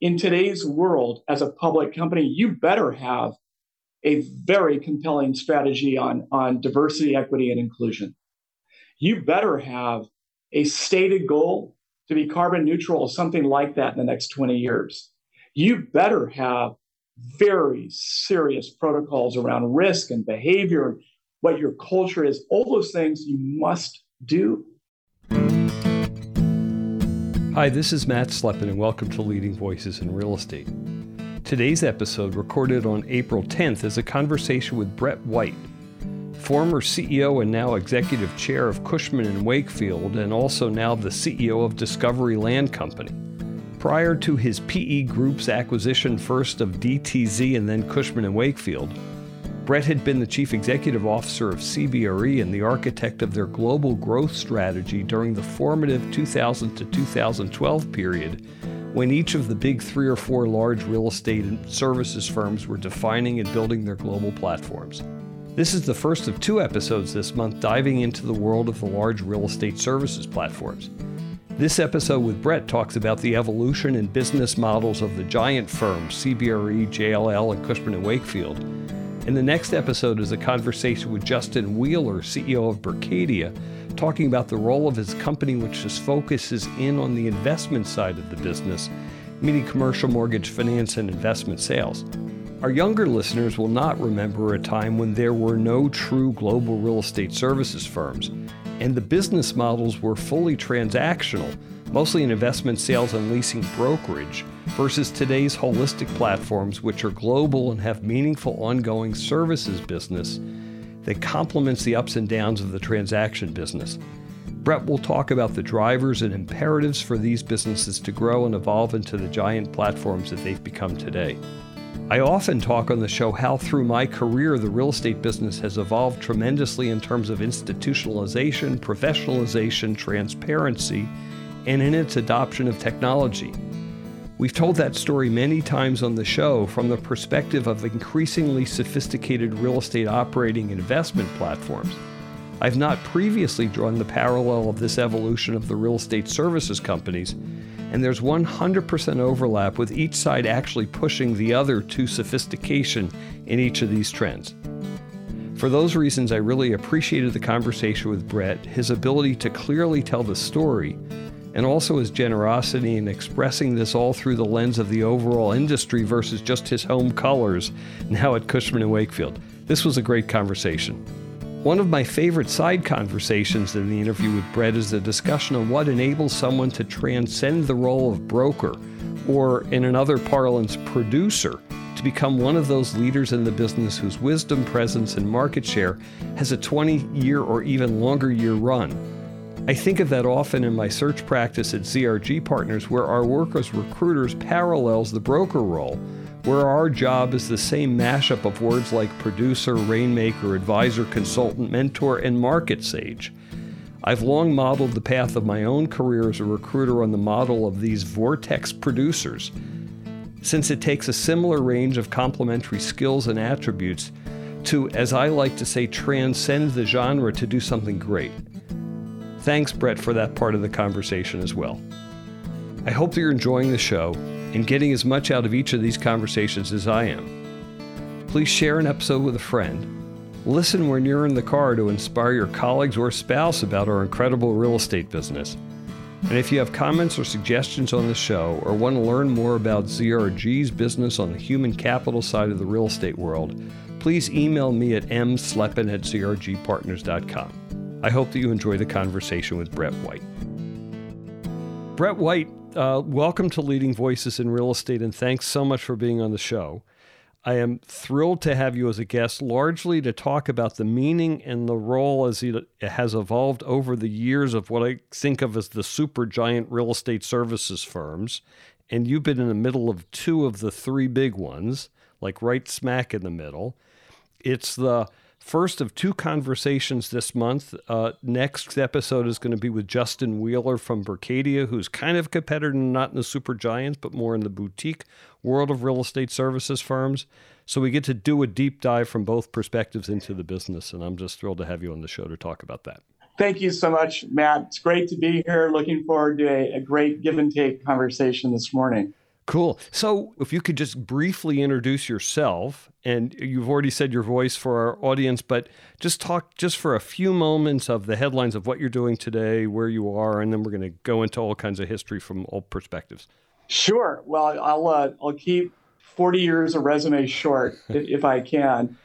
in today's world, as a public company, you better have a very compelling strategy on, on diversity, equity, and inclusion. You better have a stated goal to be carbon neutral or something like that in the next 20 years. You better have very serious protocols around risk and behavior, and what your culture is, all those things you must do. Hi, this is Matt Slepin, and welcome to Leading Voices in Real Estate. Today's episode, recorded on April 10th, is a conversation with Brett White, former CEO and now executive chair of Cushman and Wakefield, and also now the CEO of Discovery Land Company. Prior to his PE Group's acquisition first of DTZ and then Cushman and Wakefield, Brett had been the chief executive officer of CBRE and the architect of their global growth strategy during the formative 2000 to 2012 period when each of the big three or four large real estate and services firms were defining and building their global platforms. This is the first of two episodes this month diving into the world of the large real estate services platforms. This episode with Brett talks about the evolution and business models of the giant firms CBRE, JLL, and Cushman Wakefield and the next episode is a conversation with Justin Wheeler, CEO of Berkadia, talking about the role of his company, which just focuses in on the investment side of the business, meaning commercial mortgage finance and investment sales. Our younger listeners will not remember a time when there were no true global real estate services firms, and the business models were fully transactional mostly in investment sales and leasing brokerage, versus today's holistic platforms, which are global and have meaningful ongoing services business that complements the ups and downs of the transaction business. Brett will talk about the drivers and imperatives for these businesses to grow and evolve into the giant platforms that they've become today. I often talk on the show how, through my career, the real estate business has evolved tremendously in terms of institutionalization, professionalization, transparency, and in its adoption of technology. We've told that story many times on the show from the perspective of increasingly sophisticated real estate operating investment platforms. I've not previously drawn the parallel of this evolution of the real estate services companies, and there's 100% overlap with each side actually pushing the other to sophistication in each of these trends. For those reasons, I really appreciated the conversation with Brett, his ability to clearly tell the story, and also his generosity in expressing this all through the lens of the overall industry versus just his home colors now at Cushman and Wakefield. This was a great conversation. One of my favorite side conversations in the interview with Brett is the discussion on what enables someone to transcend the role of broker, or in another parlance, producer, to become one of those leaders in the business whose wisdom, presence, and market share has a 20 year or even longer year run. I think of that often in my search practice at ZRG Partners, where our work as recruiters parallels the broker role, where our job is the same mashup of words like producer, rainmaker, advisor, consultant, mentor, and market sage. I've long modeled the path of my own career as a recruiter on the model of these vortex producers, since it takes a similar range of complementary skills and attributes to, as I like to say, transcend the genre to do something great. Thanks, Brett, for that part of the conversation as well. I hope that you're enjoying the show and getting as much out of each of these conversations as I am. Please share an episode with a friend. Listen when you're in the car to inspire your colleagues or spouse about our incredible real estate business. And if you have comments or suggestions on the show or want to learn more about ZRG's business on the human capital side of the real estate world, please email me at mslepin at zrgpartners.com. I hope that you enjoy the conversation with Brett White. Brett White, uh, welcome to Leading Voices in Real Estate, and thanks so much for being on the show. I am thrilled to have you as a guest, largely to talk about the meaning and the role as it has evolved over the years of what I think of as the super giant real estate services firms. And you've been in the middle of two of the three big ones, like right smack in the middle. It's the first of two conversations this month. Uh, next episode is going to be with Justin Wheeler from Berkadia, who's kind of a competitor, not in the super giants, but more in the boutique world of real estate services firms. So we get to do a deep dive from both perspectives into the business, and I'm just thrilled to have you on the show to talk about that. Thank you so much, Matt. It's great to be here. Looking forward to a, a great give and take conversation this morning. Cool. So, if you could just briefly introduce yourself, and you've already said your voice for our audience, but just talk just for a few moments of the headlines of what you're doing today, where you are, and then we're going to go into all kinds of history from all perspectives. Sure. Well, I'll uh, I'll keep 40 years of resume short if, if I can.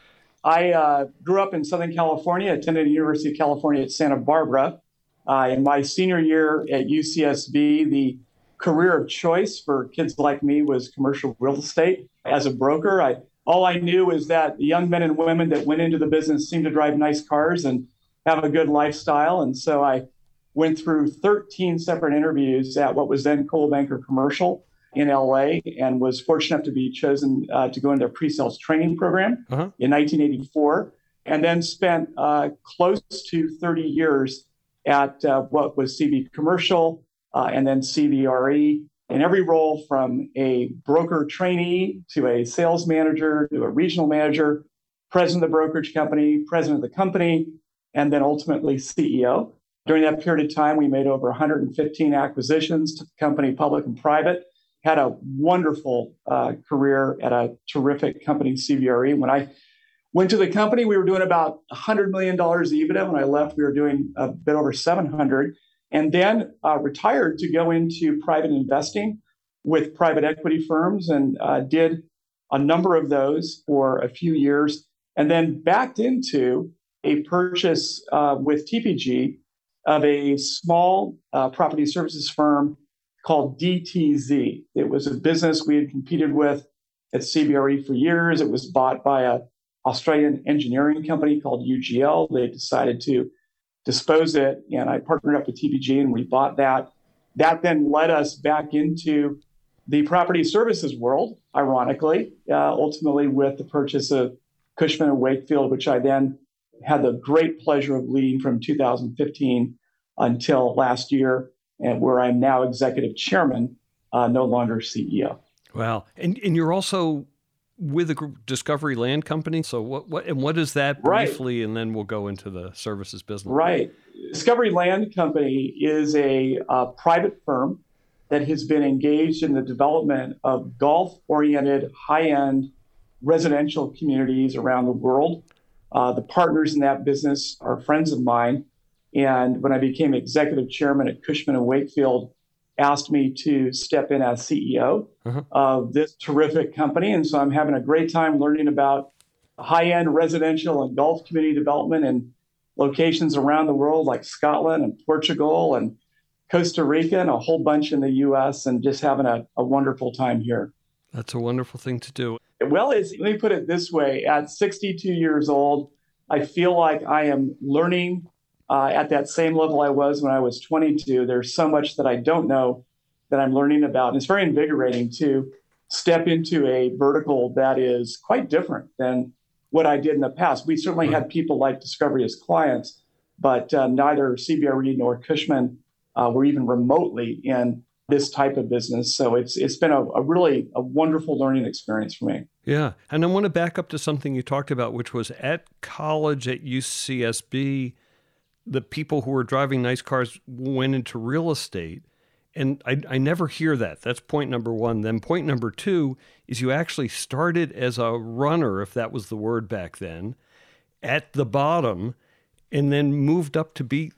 I uh, grew up in Southern California, attended the University of California at Santa Barbara. Uh, in my senior year at UCSB, the career of choice for kids like me was commercial real estate. As a broker, I all I knew is that the young men and women that went into the business seemed to drive nice cars and have a good lifestyle. And so I went through 13 separate interviews at what was then Coldwell Banker Commercial in LA and was fortunate enough to be chosen uh, to go into a pre-sales training program uh-huh. in 1984 and then spent uh, close to 30 years at uh, what was CB Commercial, uh, and then CBRE in every role from a broker trainee to a sales manager to a regional manager, president of the brokerage company, president of the company, and then ultimately CEO. During that period of time, we made over 115 acquisitions to the company, public and private. Had a wonderful uh, career at a terrific company, CBRE. When I went to the company, we were doing about $100 million EBITDA. When I left, we were doing a bit over 700 and then uh, retired to go into private investing with private equity firms and uh, did a number of those for a few years, and then backed into a purchase uh, with TPG of a small uh, property services firm called DTZ. It was a business we had competed with at CBRE for years. It was bought by a Australian engineering company called UGL. They decided to dispose it, and I partnered up with TPG and we bought that. That then led us back into the property services world, ironically, uh, ultimately with the purchase of Cushman and Wakefield, which I then had the great pleasure of leading from 2015 until last year, and where I'm now executive chairman, uh, no longer CEO. Wow, and and you're also with the Discovery Land Company. So what, what and what is that briefly, right. and then we'll go into the services business. Right. Discovery Land Company is a uh, private firm that has been engaged in the development of golf-oriented, high-end residential communities around the world. Uh, the partners in that business are friends of mine, and when I became executive chairman at Cushman and Wakefield asked me to step in as CEO uh-huh. of this terrific company. And so I'm having a great time learning about high end residential and golf community development in locations around the world like Scotland and Portugal and Costa Rica and a whole bunch in the US and just having a, a wonderful time here. That's a wonderful thing to do. Well, let me put it this way at 62 years old, I feel like I am learning uh, at that same level I was when I was 22. There's so much that I don't know that I'm learning about. And it's very invigorating to step into a vertical that is quite different than what I did in the past. We certainly had people like Discovery as clients, but uh, neither CBRE nor Cushman uh, were even remotely in this type of business. So it's it's been a, a, really a wonderful learning experience for me. Yeah, and I want to back up to something you talked about, which was at college at UCSB the people who were driving nice cars went into real estate. And I, I never hear that. That's point number one. Then point number two is you actually started as a runner, if that was the word back then, at the bottom, and then moved up to be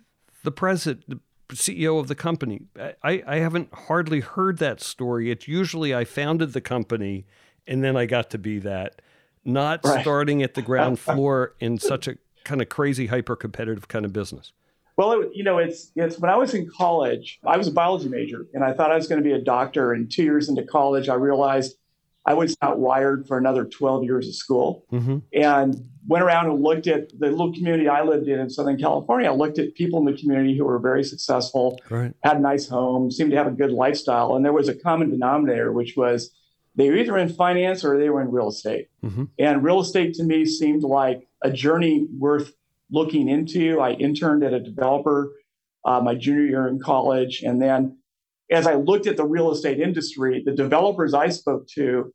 the president, the CEO of the company. I, I haven't hardly heard that story. It's usually I founded the company and then I got to be that, not right. starting at the ground floor in such a kind of crazy hyper competitive kind of business? Well, it, you know, it's it's when I was in college, I was a biology major, and I thought I was going to be a doctor. And two years into college, I realized I was not wired for another 12 years of school. Mm-hmm. And went around and looked at the little community I lived in in Southern California. I looked at people in the community who were very successful, right. had nice homes, seemed to have a good lifestyle. And there was a common denominator, which was they were either in finance or they were in real estate. Mm-hmm. And real estate to me seemed like a journey worth looking into. I interned at a developer uh, my junior year in college. And then as I looked at the real estate industry, the developers I spoke to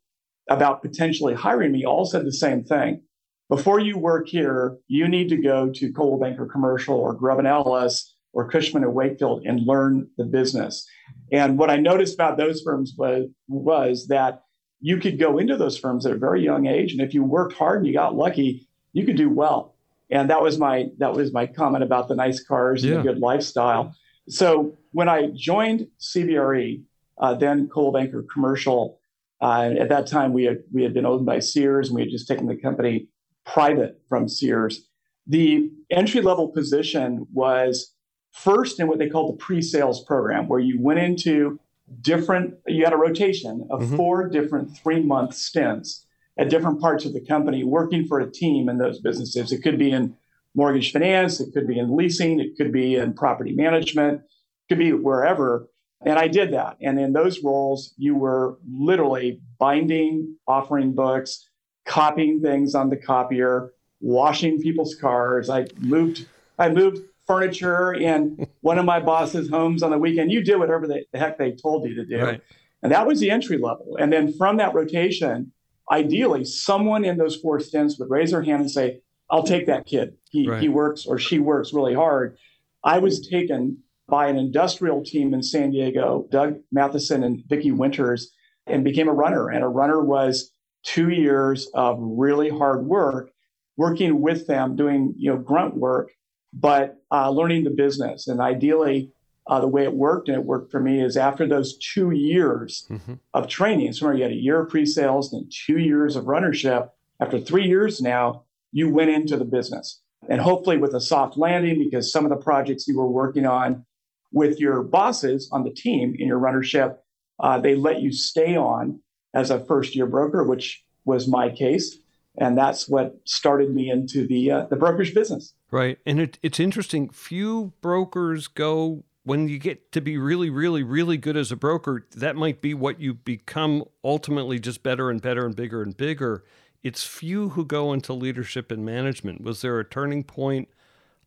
about potentially hiring me all said the same thing. Before you work here, you need to go to Coldwell Banker Commercial or Grubb and Ellis or Cushman and Wakefield and learn the business. And what I noticed about those firms was, was that you could go into those firms at a very young age, and if you worked hard and you got lucky, you could do well. And that was my that was my comment about the nice cars and yeah. the good lifestyle. So when I joined CBRE, uh, then Coldwell Banker Commercial, uh, at that time we had we had been owned by Sears, and we had just taken the company private from Sears. The entry level position was first in what they called the pre sales program, where you went into different, you had a rotation of mm-hmm. four different three month stints at different parts of the company working for a team in those businesses. It could be in mortgage finance, it could be in leasing, it could be in property management, it could be wherever. And I did that. And in those roles, you were literally binding offering books, copying things on the copier, washing people's cars. I moved I moved furniture in one of my boss's homes on the weekend. You did whatever the heck they told you to do. Right. And that was the entry level. And then from that rotation, ideally, someone in those four stints would raise their hand and say, I'll take that kid. He, right. he works or she works really hard. I was taken by an industrial team in San Diego, Doug Matheson and Vicki Winters, and became a runner. And a runner was two years of really hard work, working with them, doing you know grunt work but uh, learning the business. And ideally, uh, the way it worked, and it worked for me, is after those two years mm-hmm. of training, so you had a year of pre-sales and two years of runnership. After three years now, you went into the business, and hopefully with a soft landing, because some of the projects you were working on with your bosses on the team in your runnership, uh, they let you stay on as a first-year broker, which was my case, and that's what started me into the uh, the brokerage business. Right. And it, it's interesting. Few brokers go when you get to be really, really, really good as a broker, that might be what you become ultimately just better and better and bigger and bigger. It's few who go into leadership and management. Was there a turning point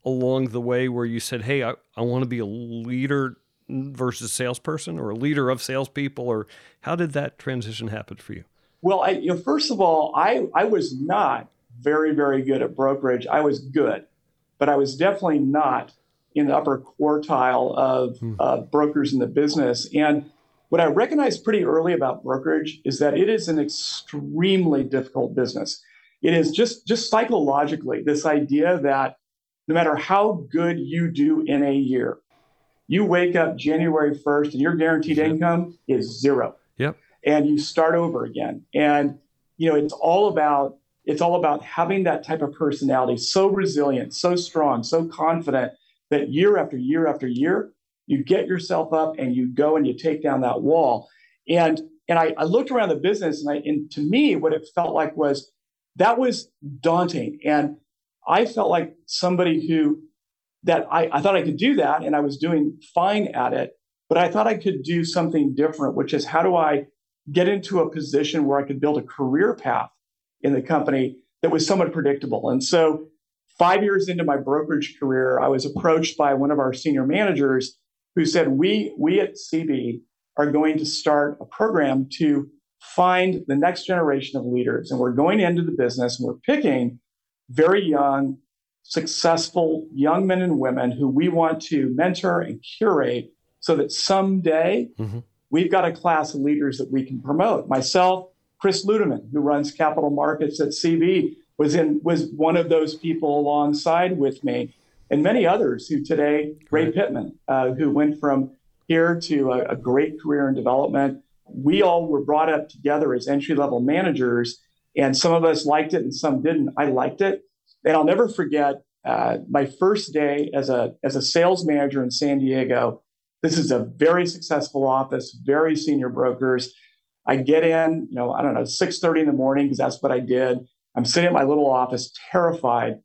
along the way where you said, Hey, I, I want to be a leader versus salesperson or a leader of salespeople? Or how did that transition happen for you? Well, I, you know, first of all, I, I was not very, very good at brokerage. I was good but I was definitely not in the upper quartile of hmm. uh, brokers in the business. And what I recognized pretty early about brokerage is that it is an extremely difficult business. It is just just psychologically this idea that no matter how good you do in a year, you wake up January 1st and your guaranteed yep. income is zero. Yep. And you start over again. And you know, it's all about it's all about having that type of personality, so resilient, so strong, so confident that year after year after year, you get yourself up and you go and you take down that wall. And and I, I looked around the business and I and to me, what it felt like was that was daunting. And I felt like somebody who that I, I thought I could do that and I was doing fine at it, but I thought I could do something different, which is how do I get into a position where I could build a career path in the company that was somewhat predictable. And so, five years into my brokerage career, I was approached by one of our senior managers who said, "We we at CB are going to start a program to find the next generation of leaders, and we're going into the business and we're picking very young." Successful young men and women who we want to mentor and curate so that someday mm-hmm. we've got a class of leaders that we can promote. Myself, Chris Ludeman, who runs capital markets at CB, was in was one of those people alongside with me, and many others who today, Ray right. Pittman, uh, who went from here to a, a great career in development. We all were brought up together as entry level managers, and some of us liked it and some didn't. I liked it, and I'll never forget uh, my first day as a as a sales manager in San Diego. This is a very successful office, very senior brokers. I get in, you know, I don't know, 6:30 in the morning because that's what I did. I'm sitting at my little office, terrified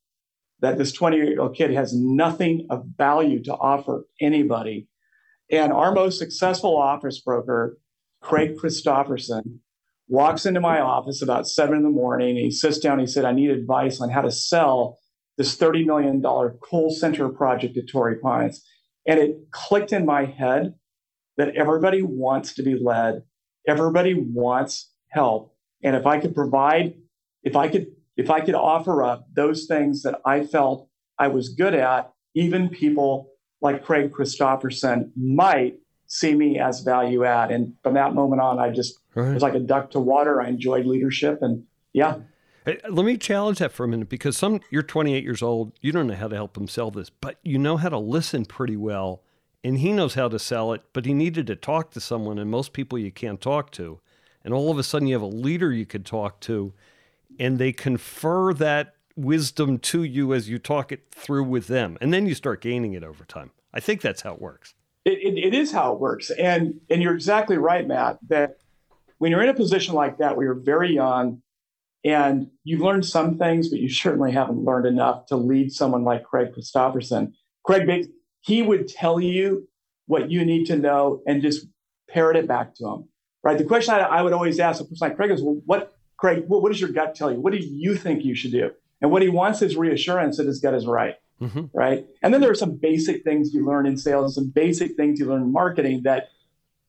that this 20 year old kid has nothing of value to offer anybody. And our most successful office broker, Craig Christopherson, walks into my office about seven in the morning. He sits down. He said, I need advice on how to sell this $30 million coal center project at Torrey Pines. And it clicked in my head that everybody wants to be led everybody wants help. And if I could provide, if I could, if I could offer up those things that I felt I was good at, even people like Craig Christopherson might see me as value add. And from that moment on, I just right. was like a duck to water. I enjoyed leadership and yeah. Hey, let me challenge that for a minute because some you're 28 years old, you don't know how to help them sell this, but you know how to listen pretty well and he knows how to sell it, but he needed to talk to someone and most people you can't talk to. And all of a sudden you have a leader you could talk to and they confer that wisdom to you as you talk it through with them. And then you start gaining it over time. I think that's how it works. It, it, it is how it works. And, and you're exactly right, Matt, that when you're in a position like that where you're very young and you've learned some things, but you certainly haven't learned enough to lead someone like Craig Christopherson. Craig, he would tell you what you need to know and just parrot it back to him. Right. The question I, I would always ask a person like Craig is, well, what, Craig, what, what does your gut tell you? What do you think you should do? And what he wants is reassurance that his gut is right. Mm-hmm. Right. And then there are some basic things you learn in sales, and some basic things you learn in marketing that,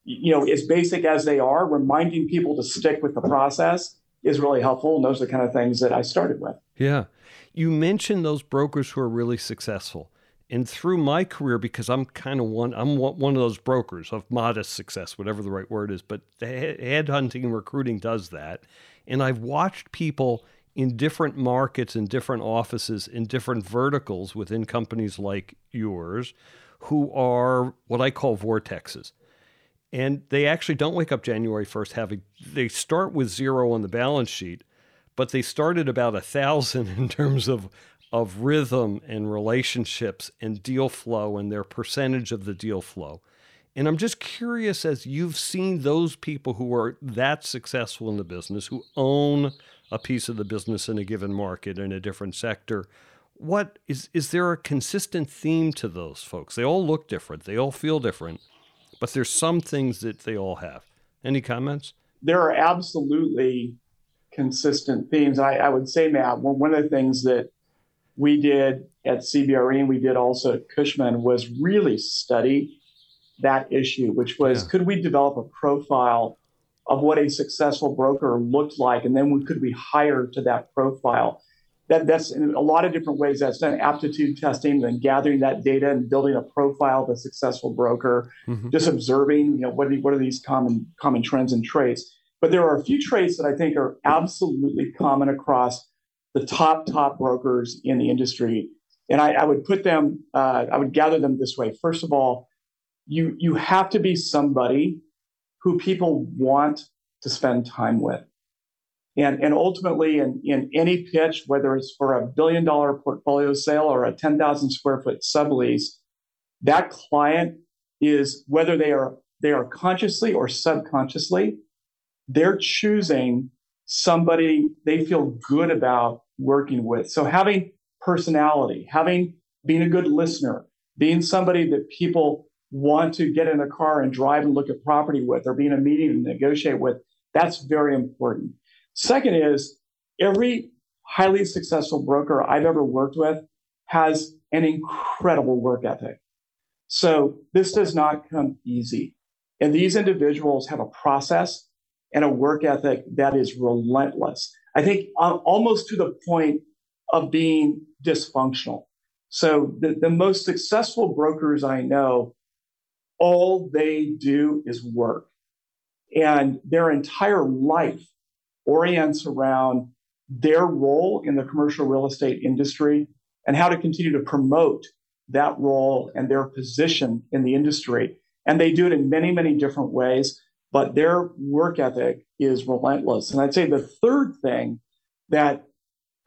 you know, as basic as they are, reminding people to stick with the process is really helpful. And those are the kind of things that I started with. Yeah. You mentioned those brokers who are really successful. And through my career, because I'm kind of one, I'm one of those brokers of modest success, whatever the right word is, but headhunting and recruiting does that. And I've watched people in different markets, in different offices, in different verticals within companies like yours who are what I call vortexes. And they actually don't wake up January 1st having, they start with zero on the balance sheet, but they started about a thousand in terms of, of rhythm and relationships and deal flow and their percentage of the deal flow. And I'm just curious as you've seen those people who are that successful in the business, who own a piece of the business in a given market in a different sector. What is is there a consistent theme to those folks? They all look different, they all feel different, but there's some things that they all have. Any comments? There are absolutely consistent themes. I, I would say, Matt, one of the things that we did at CBRE and we did also at Cushman was really study that issue, which was yeah. could we develop a profile of what a successful broker looked like, and then we could be hired to that profile. That, that's in a lot of different ways. That's done aptitude testing, then gathering that data and building a profile of a successful broker. Mm-hmm. Just observing, you know, what are, what are these common common trends and traits. But there are a few traits that I think are absolutely common across the top top brokers in the industry, and I, I would put them, uh, I would gather them this way. First of all, you you have to be somebody who people want to spend time with. And, and ultimately, in, in any pitch, whether it's for a billion dollar portfolio sale or a 10,000 square foot sublease, that client is whether they are they are consciously or subconsciously, they're choosing somebody they feel good about working with. So having personality, having being a good listener, being somebody that people want to get in a car and drive and look at property with or be in a meeting and negotiate with, that's very important. Second is every highly successful broker I've ever worked with has an incredible work ethic. So this does not come easy. And these individuals have a process and a work ethic that is relentless. I think uh, almost to the point of being dysfunctional. So the, the most successful brokers I know all they do is work. And their entire life orients around their role in the commercial real estate industry and how to continue to promote that role and their position in the industry. And they do it in many, many different ways, but their work ethic is relentless. And I'd say the third thing that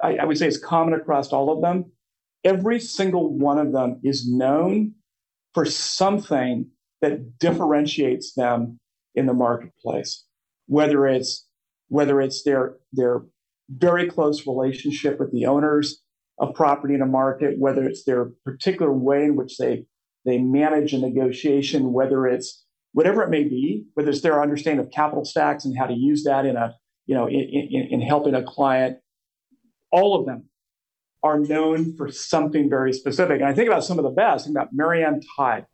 I, I would say is common across all of them every single one of them is known for something that differentiates them in the marketplace, whether it's whether it's their their very close relationship with the owners of property in a market, whether it's their particular way in which they they manage a negotiation, whether it's whatever it may be, whether it's their understanding of capital stacks and how to use that in a you know in, in, in helping a client, all of them are known for something very specific. And I think about some of the best. I think about Marianne Tide,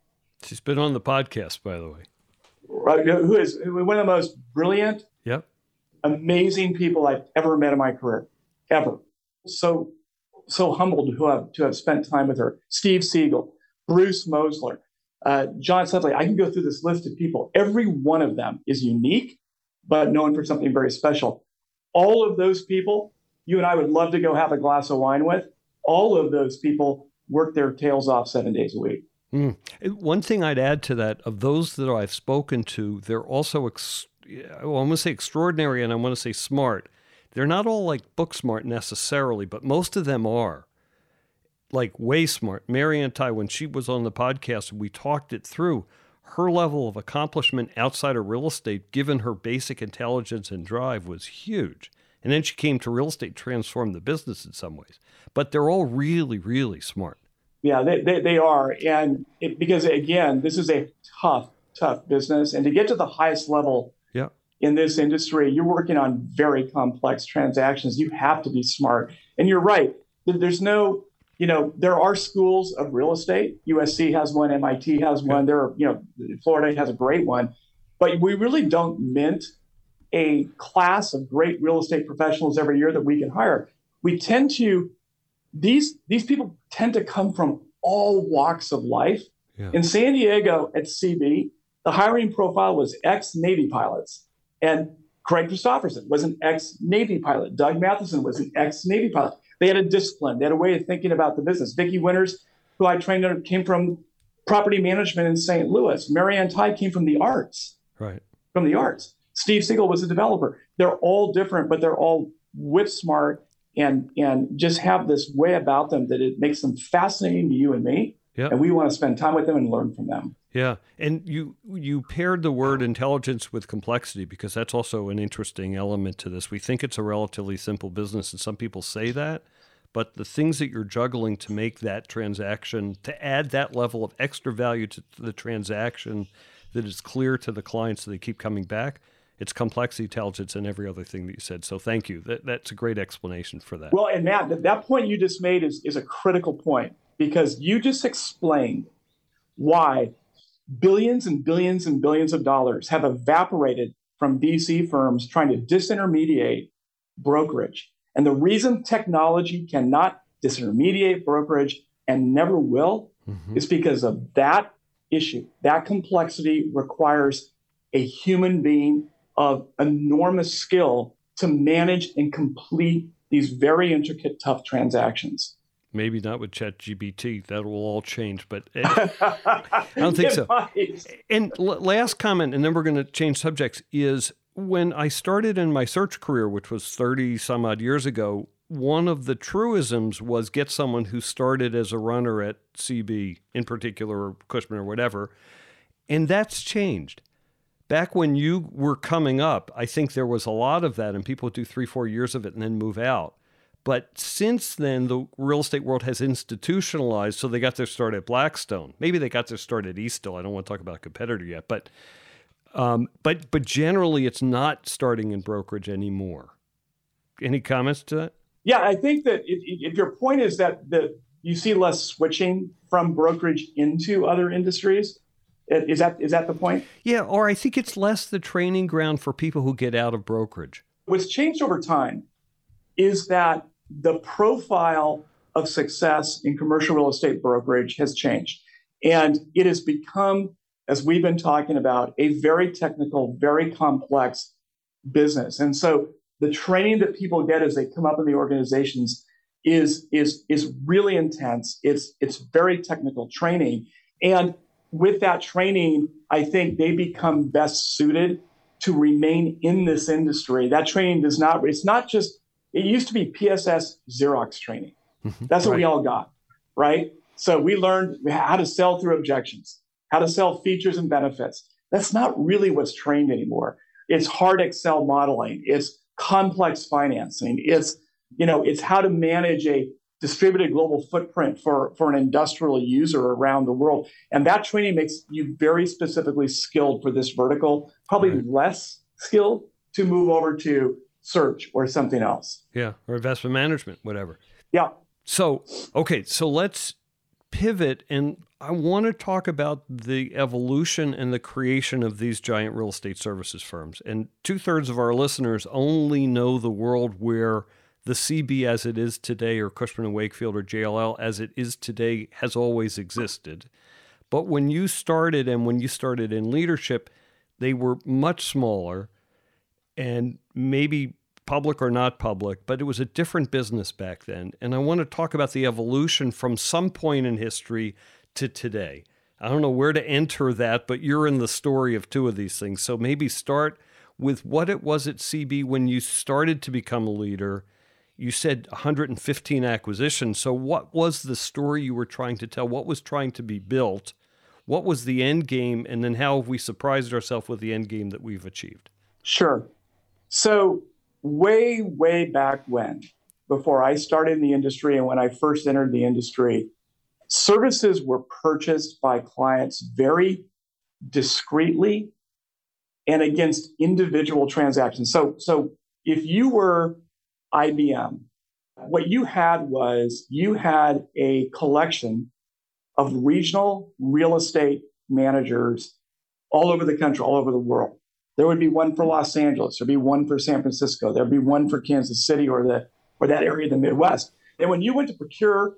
She's been on the podcast, by the way. Right, who is one of the most brilliant, yep. amazing people I've ever met in my career, ever. So, so humbled to have to have spent time with her. Steve Siegel, Bruce Mosler, uh, John Sedley. I can go through this list of people. Every one of them is unique, but known for something very special. All of those people, you and I would love to go have a glass of wine with. All of those people work their tails off seven days a week. Mm. One thing I'd add to that of those that I've spoken to, they're also, ex- I'm going to say extraordinary and I want to say smart. They're not all like book smart necessarily, but most of them are like way smart. Mary Ann Tighe, when she was on the podcast, we talked it through. Her level of accomplishment outside of real estate, given her basic intelligence and drive, was huge. And then she came to real estate, transformed the business in some ways. But they're all really, really smart. Yeah, they, they, they are. And it, because, again, this is a tough, tough business. And to get to the highest level yeah. in this industry, you're working on very complex transactions. You have to be smart. And you're right. There's no, you know, there are schools of real estate. USC has one, MIT has one. There are, you know, Florida has a great one. But we really don't mint a class of great real estate professionals every year that we can hire. We tend to these these people tend to come from all walks of life. Yeah. In San Diego at CB, the hiring profile was ex Navy pilots, and Craig Christopherson was an ex Navy pilot. Doug Matheson was an ex Navy pilot. They had a discipline. They had a way of thinking about the business. Vicki Winters, who I trained under, came from property management in St. Louis. Mary Ann Tighe came from the arts. Right. From the arts. Steve Siegel was a developer. They're all different, but they're all whip smart and and just have this way about them that it makes them fascinating to you and me. Yeah. And we want to spend time with them and learn from them. Yeah. And you you paired the word intelligence with complexity because that's also an interesting element to this. We think it's a relatively simple business and some people say that, but the things that you're juggling to make that transaction to add that level of extra value to the transaction that is clear to the client so they keep coming back it's complexity, intelligence, and every other thing that you said. So thank you. That, that's a great explanation for that. Well, and Matt, that, point you just made is, is a critical point because you just explained why billions and billions and billions of dollars have evaporated from VC firms trying to disintermediate brokerage. And the reason technology cannot disintermediate brokerage and never will mm-hmm. is because of that issue. That complexity requires a human being of enormous skill to manage and complete these very intricate, tough transactions. Maybe not with ChatGPT. That will all change, but eh, I don't think so. And last comment, and then we're going to change subjects, is when I started in my search career, which was 30 some odd years ago, one of the truisms was get someone who started as a runner at CB in particular, or Cushman or whatever. And that's changed back when you were coming up, I think there was a lot of that, and people do three, four years of it and then move out. But since then, the real estate world has institutionalized, so they got their start at Blackstone. Maybe they got their start at Eastdil. I don't want to talk about a competitor yet, but um, but but generally, it's not starting in brokerage anymore. Any comments to that? Yeah, I think that if, if your point is that that you see less switching from brokerage into other industries, is that is that the point? Yeah, or I think it's less the training ground for people who get out of brokerage. What's changed over time is that the profile of success in commercial real estate brokerage has changed. And it has become, as we've been talking about, a very technical, very complex business. And so the training that people get as they come up in the organizations is is is really intense. It's it's very technical training. And with that training, I think they become best suited to remain in this industry. That training does not, it's not just, it used to be PSS Xerox training. Mm-hmm. That's what right. we all got, right? So we learned how to sell through objections, how to sell features and benefits. That's not really what's trained anymore. It's hard Excel modeling. It's complex financing. It's, you know, it's how to manage a distributed global footprint for, for an industrial user around the world. And that training makes you very specifically skilled for this vertical, probably right. less skilled to move over to search or something else. Yeah, or investment management, whatever. Yeah. So, okay, so let's pivot and I want to talk about the evolution and the creation of these giant real estate services firms. And two thirds of our listeners only know the world where the CB as it is today, or Cushman and Wakefield, or JLL as it is today, has always existed. But when you started and when you started in leadership, they were much smaller and maybe public or not public, but it was a different business back then. And I want to talk about the evolution from some point in history to today. I don't know where to enter that, but you're in the story of two of these things. So maybe start with what it was at CB when you started to become a leader. You said 115 acquisitions. So, what was the story you were trying to tell? What was trying to be built? What was the end game? And then how have we surprised ourselves with the end game that we've achieved? Sure. So, way, way back when, before I started in the industry and when I first entered the industry, services were purchased by clients very discreetly and against individual transactions. So, so if you were IBM, what you had was you had a collection of regional real estate managers all over the country, all over the world. There would be one for Los Angeles, there'd be one for San Francisco, there'd be one for Kansas City or the or that area of the Midwest. And when you went to procure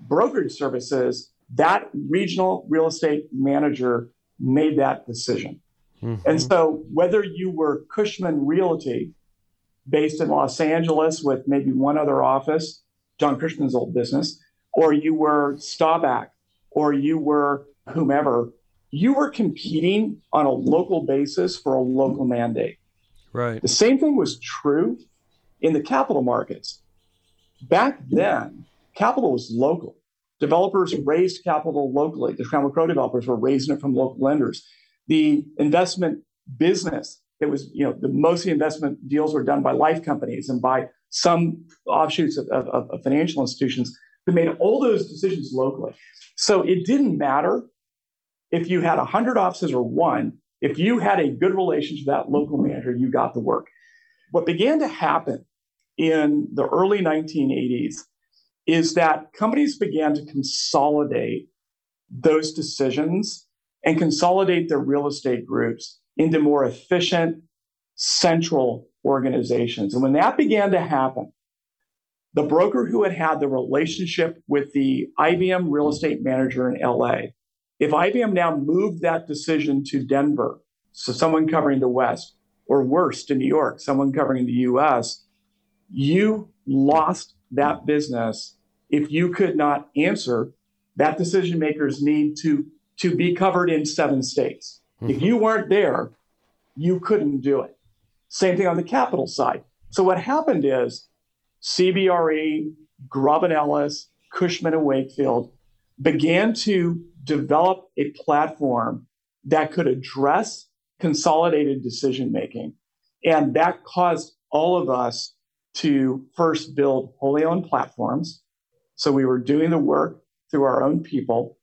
brokerage services, that regional real estate manager made that decision. Mm-hmm. And so whether you were Cushman Realty based in Los Angeles with maybe one other office, John Cushman's old business, or you were Staubach, or you were whomever, you were competing on a local basis for a local mandate. Right. The same thing was true in the capital markets. Back then, capital was local. Developers raised capital locally. The Trammell Crow developers were raising it from local lenders. The investment business, it was, you know, the most of the investment deals were done by life companies and by some offshoots of, of, of financial institutions who made all those decisions locally. So it didn't matter if you had 100 offices or one, if you had a good relationship with that local manager, you got the work. What began to happen in the early 1980s is that companies began to consolidate those decisions and consolidate their real estate groups into more efficient central organizations. And when that began to happen, the broker who had had the relationship with the IBM real estate manager in LA if IBM now moved that decision to Denver, so someone covering the West, or worse, to New York, someone covering the US, you lost that business if you could not answer that decision maker's need to, to be covered in seven states. Mm-hmm. If you weren't there, you couldn't do it. Same thing on the capital side. So what happened is CBRE, Grubb and Ellis, Cushman and Wakefield began to develop a platform that could address consolidated decision making. And that caused all of us to first build wholly owned platforms. So we were doing the work through our own people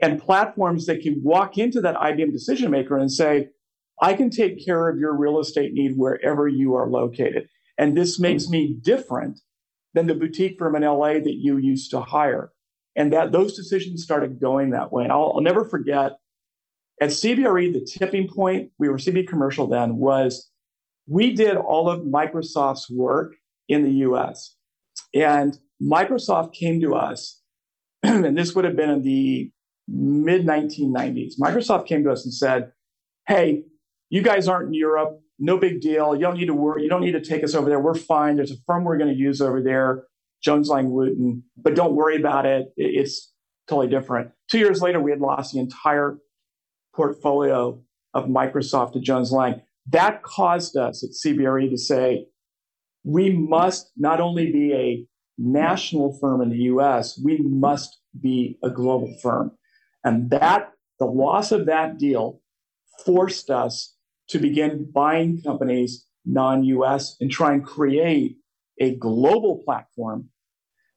and platforms that can walk into that IBM decision maker and say, I can take care of your real estate need wherever you are located. And this makes me different than the boutique firm in LA that you used to hire. And that those decisions started going that way. And I'll, I'll never forget at CBRE, the tipping point, we were CB commercial then, was we did all of Microsoft's work in the US. And Microsoft came to us, and this would have been in the mid 1990s. Microsoft came to us and said, Hey, you guys aren't in Europe. No big deal. You don't need to worry. You don't need to take us over there. We're fine. There's a firm we're going to use over there. Jones Lang Wootton, but don't worry about it. It's totally different. Two years later, we had lost the entire portfolio of Microsoft to Jones Lang. That caused us at CBRE to say, we must not only be a national firm in the US, we must be a global firm. And that, the loss of that deal forced us to begin buying companies non US and try and create a global platform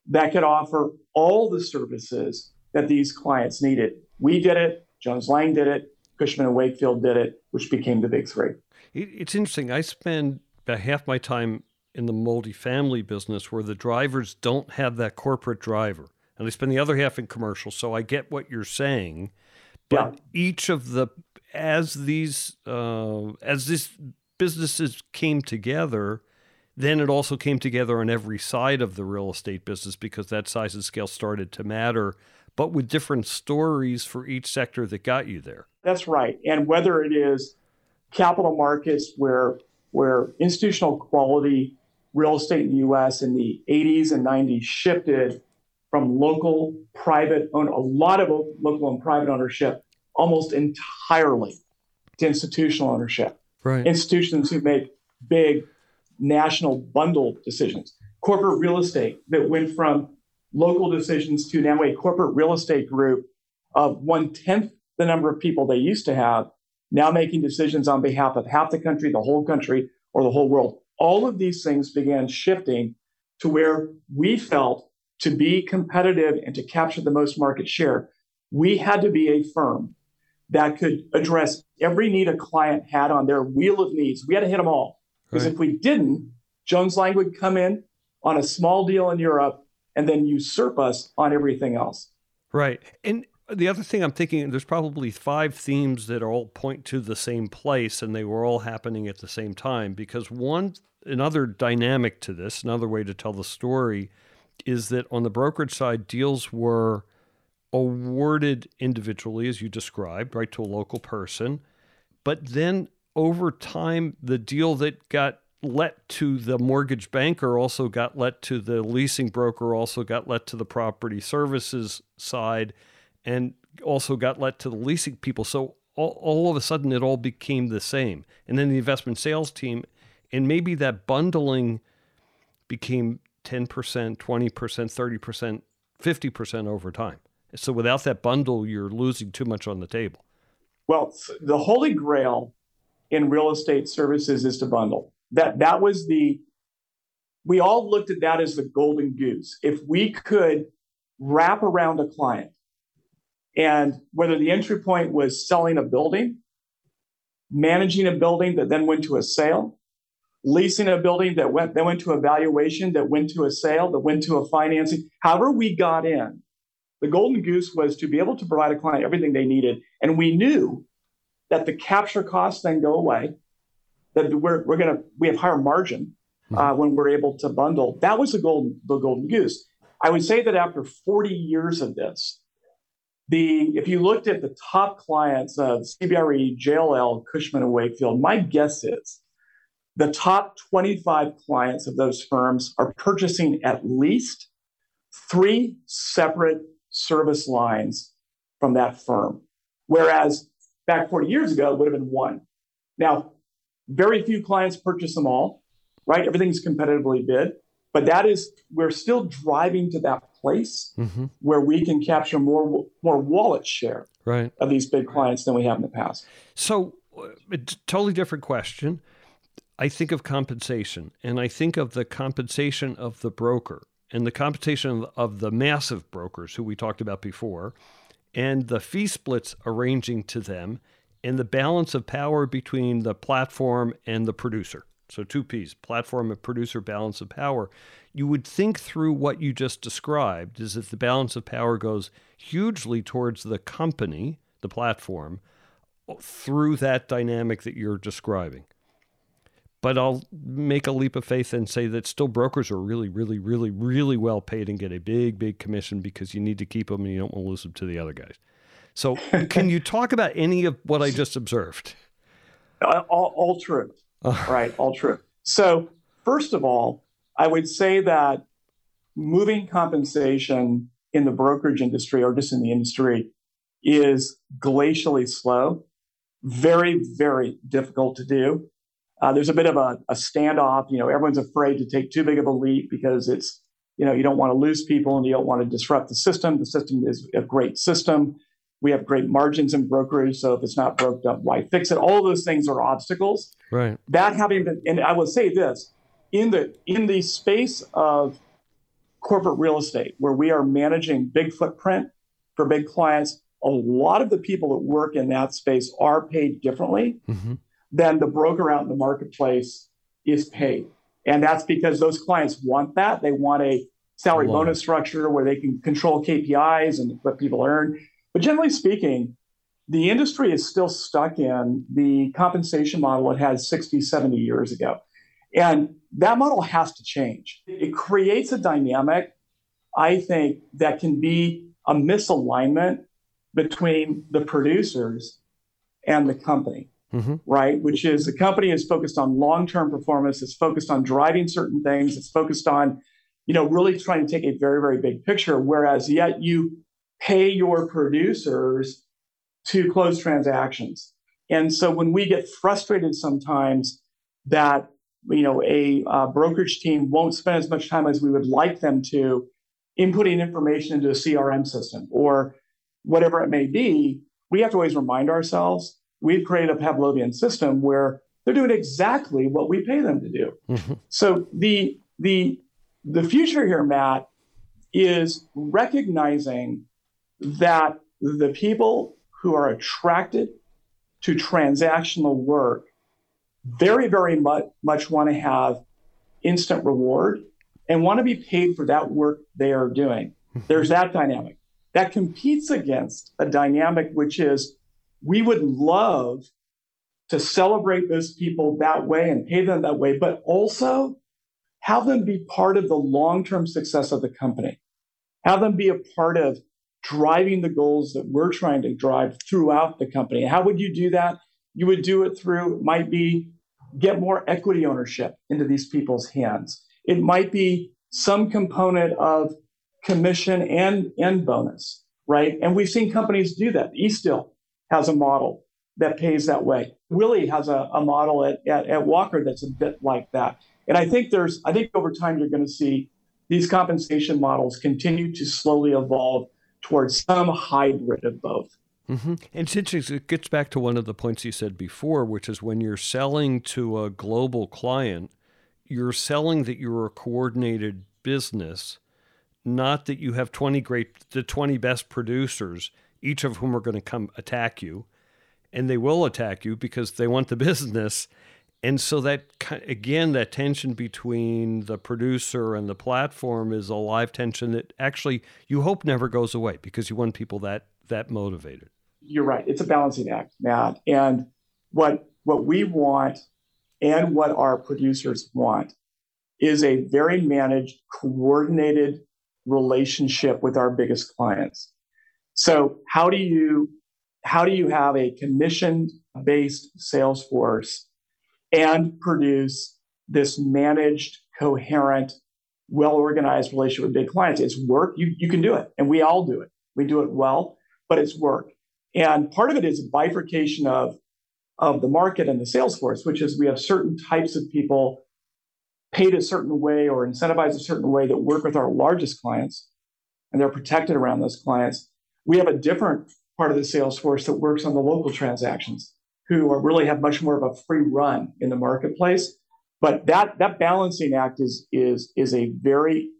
that could offer all the services that these clients needed. We did it, Jones Lang did it, Cushman and Wakefield did it, which became the big three. It's interesting. I spend about half my time in the multifamily business where the drivers don't have that corporate driver. And they spend the other half in commercial. So I get what you're saying. But yeah. each of the as these uh, as these businesses came together, then it also came together on every side of the real estate business because that size and scale started to matter, but with different stories for each sector that got you there. That's right. And whether it is capital markets where where institutional quality real estate in the US in the 80s and 90s shifted from local private own a lot of local and private ownership almost entirely to institutional ownership. Right. Institutions who make big national bundle decisions. Corporate real estate that went from local decisions to now a corporate real estate group of one tenth the number of people they used to have, now making decisions on behalf of half the country, the whole country, or the whole world. All of these things began shifting to where we felt to be competitive and to capture the most market share, we had to be a firm that could address every need a client had on their wheel of needs. We had to hit them all. Because right. if we didn't, Jones Lang would come in on a small deal in Europe and then usurp us on everything else. Right. And the other thing I'm thinking, there's probably five themes that all point to the same place, and they were all happening at the same time. Because one, another dynamic to this, another way to tell the story, is that on the brokerage side, deals were awarded individually, as you described, right, to a local person. But then over time, the deal that got let to the mortgage banker also got let to the leasing broker, also got let to the property services side, and also got let to the leasing people. So all, all of a sudden, it all became the same. And then the investment sales team, and maybe that bundling became 10%, 20%, 30%, 50% over time. So without that bundle, you're losing too much on the table. Well, the holy grail in real estate services is to bundle. That that was the we all looked at that as the golden goose. If we could wrap around a client and whether the entry point was selling a building, managing a building that then went to a sale, leasing a building that went then went to a valuation, that went to a sale, that went to a financing, however we got in, the golden goose was to be able to provide a client everything they needed. And we knew that the capture costs then go away, that we're, we're going to, we have higher margin uh, when we're able to bundle. That was the golden, the golden goose. I would say that after 40 years of this, the if you looked at the top clients of CBRE, JLL, Cushman and Wakefield, my guess is the top 25 clients of those firms are purchasing at least three separate service lines from that firm. Whereas back 40 years ago, it would have been one. Now, very few clients purchase them all, right? Everything's competitively bid. But that is, we're still driving to that place mm-hmm. where we can capture more more wallet share right. of these big clients than we have in the past. So, it's a totally different question. I think of compensation, and I think of the compensation of the broker and the compensation of the massive brokers who we talked about before, and the fee splits arranging to them, and the balance of power between the platform and the producer. So, two P's platform and producer balance of power. You would think through what you just described is that the balance of power goes hugely towards the company, the platform, through that dynamic that you're describing. But I'll make a leap of faith and say that still brokers are really, really, really, really well paid and get a big, big commission because you need to keep them and you don't want to lose them to the other guys. So, can you talk about any of what I just observed? Uh, all, all true. Uh. Right, all true. So, first of all, I would say that moving compensation in the brokerage industry or just in the industry is glacially slow, very, very difficult to do. Uh, there's a bit of a, a, standoff. You know, everyone's afraid to take too big of a leap because it's, you know, you don't want to lose people and you don't want to disrupt the system. The system is a great system. We have great margins in brokerage. So if it's not broke up, why fix it? All those things are obstacles. Right. That having been, and I will say this in the in the space of corporate real estate, where we are managing big footprint for big clients, a lot of the people that work in that space are paid differently. Mm-hmm then the broker out in the marketplace is paid. And that's because those clients want that. They want a salary bonus it. structure where they can control KPIs and what people earn. But generally speaking, the industry is still stuck in the compensation model it had 60, 70 years ago. And that model has to change. It creates a dynamic, I think, that can be a misalignment between the producers and the company, mm-hmm. right? Which is the company is focused on long term performance, it's focused on driving certain things, it's focused on, you know, really trying to take a very, very big picture. Whereas yet you pay your producers to close transactions. And so when we get frustrated sometimes that you know a uh, brokerage team won't spend as much time as we would like them to inputting information into a CRM system or whatever it may be, we have to always remind ourselves we've created a Pavlovian system where they're doing exactly what we pay them to do. Mm-hmm. So the the the future here, Matt, is recognizing that the people who are attracted to transactional work very, very much, much want to have instant reward and want to be paid for that work they are doing. Mm-hmm. There's that dynamic that competes against a dynamic which is we would love to celebrate those people that way and pay them that way, but also have them be part of the long term success of the company. Have them be a part of driving the goals that we're trying to drive throughout the company. How would you do that? You would do it through, might be get more equity ownership into these people's hands. It might be some component of commission and, and bonus, right? And we've seen companies do that. Eastdil has a model that pays that way. Willie has a, a model at, at, at Walker that's a bit like that. And I think there's, I think over time you're going to see these compensation models continue to slowly evolve towards some hybrid of both. Mm-hmm. And since it gets back to one of the points you said before, which is when you're selling to a global client, you're selling that you're a coordinated business, not that you have 20 great, the 20 best producers, each of whom are going to come attack you. And they will attack you because they want the business. And so that again, that tension between the producer and the platform is a live tension that actually you hope never goes away because you want people that that motivated you're right. It's a balancing act, Matt. And what what we want and what our producers want is a very managed, coordinated relationship with our biggest clients. So how do you how do you have a commission based sales force and produce this managed, coherent, well organized relationship with big clients? It's work. You, you can do it. And we all do it. We do it well, but it's work. And part of it is a bifurcation of, of the market and the sales force, which is we have certain types of people paid a certain way or incentivized a certain way that work with our largest clients, and they're protected around those clients. We have a different part of the sales force that works on the local transactions, who really have much more of a free run in the marketplace. But that that balancing act is is is a very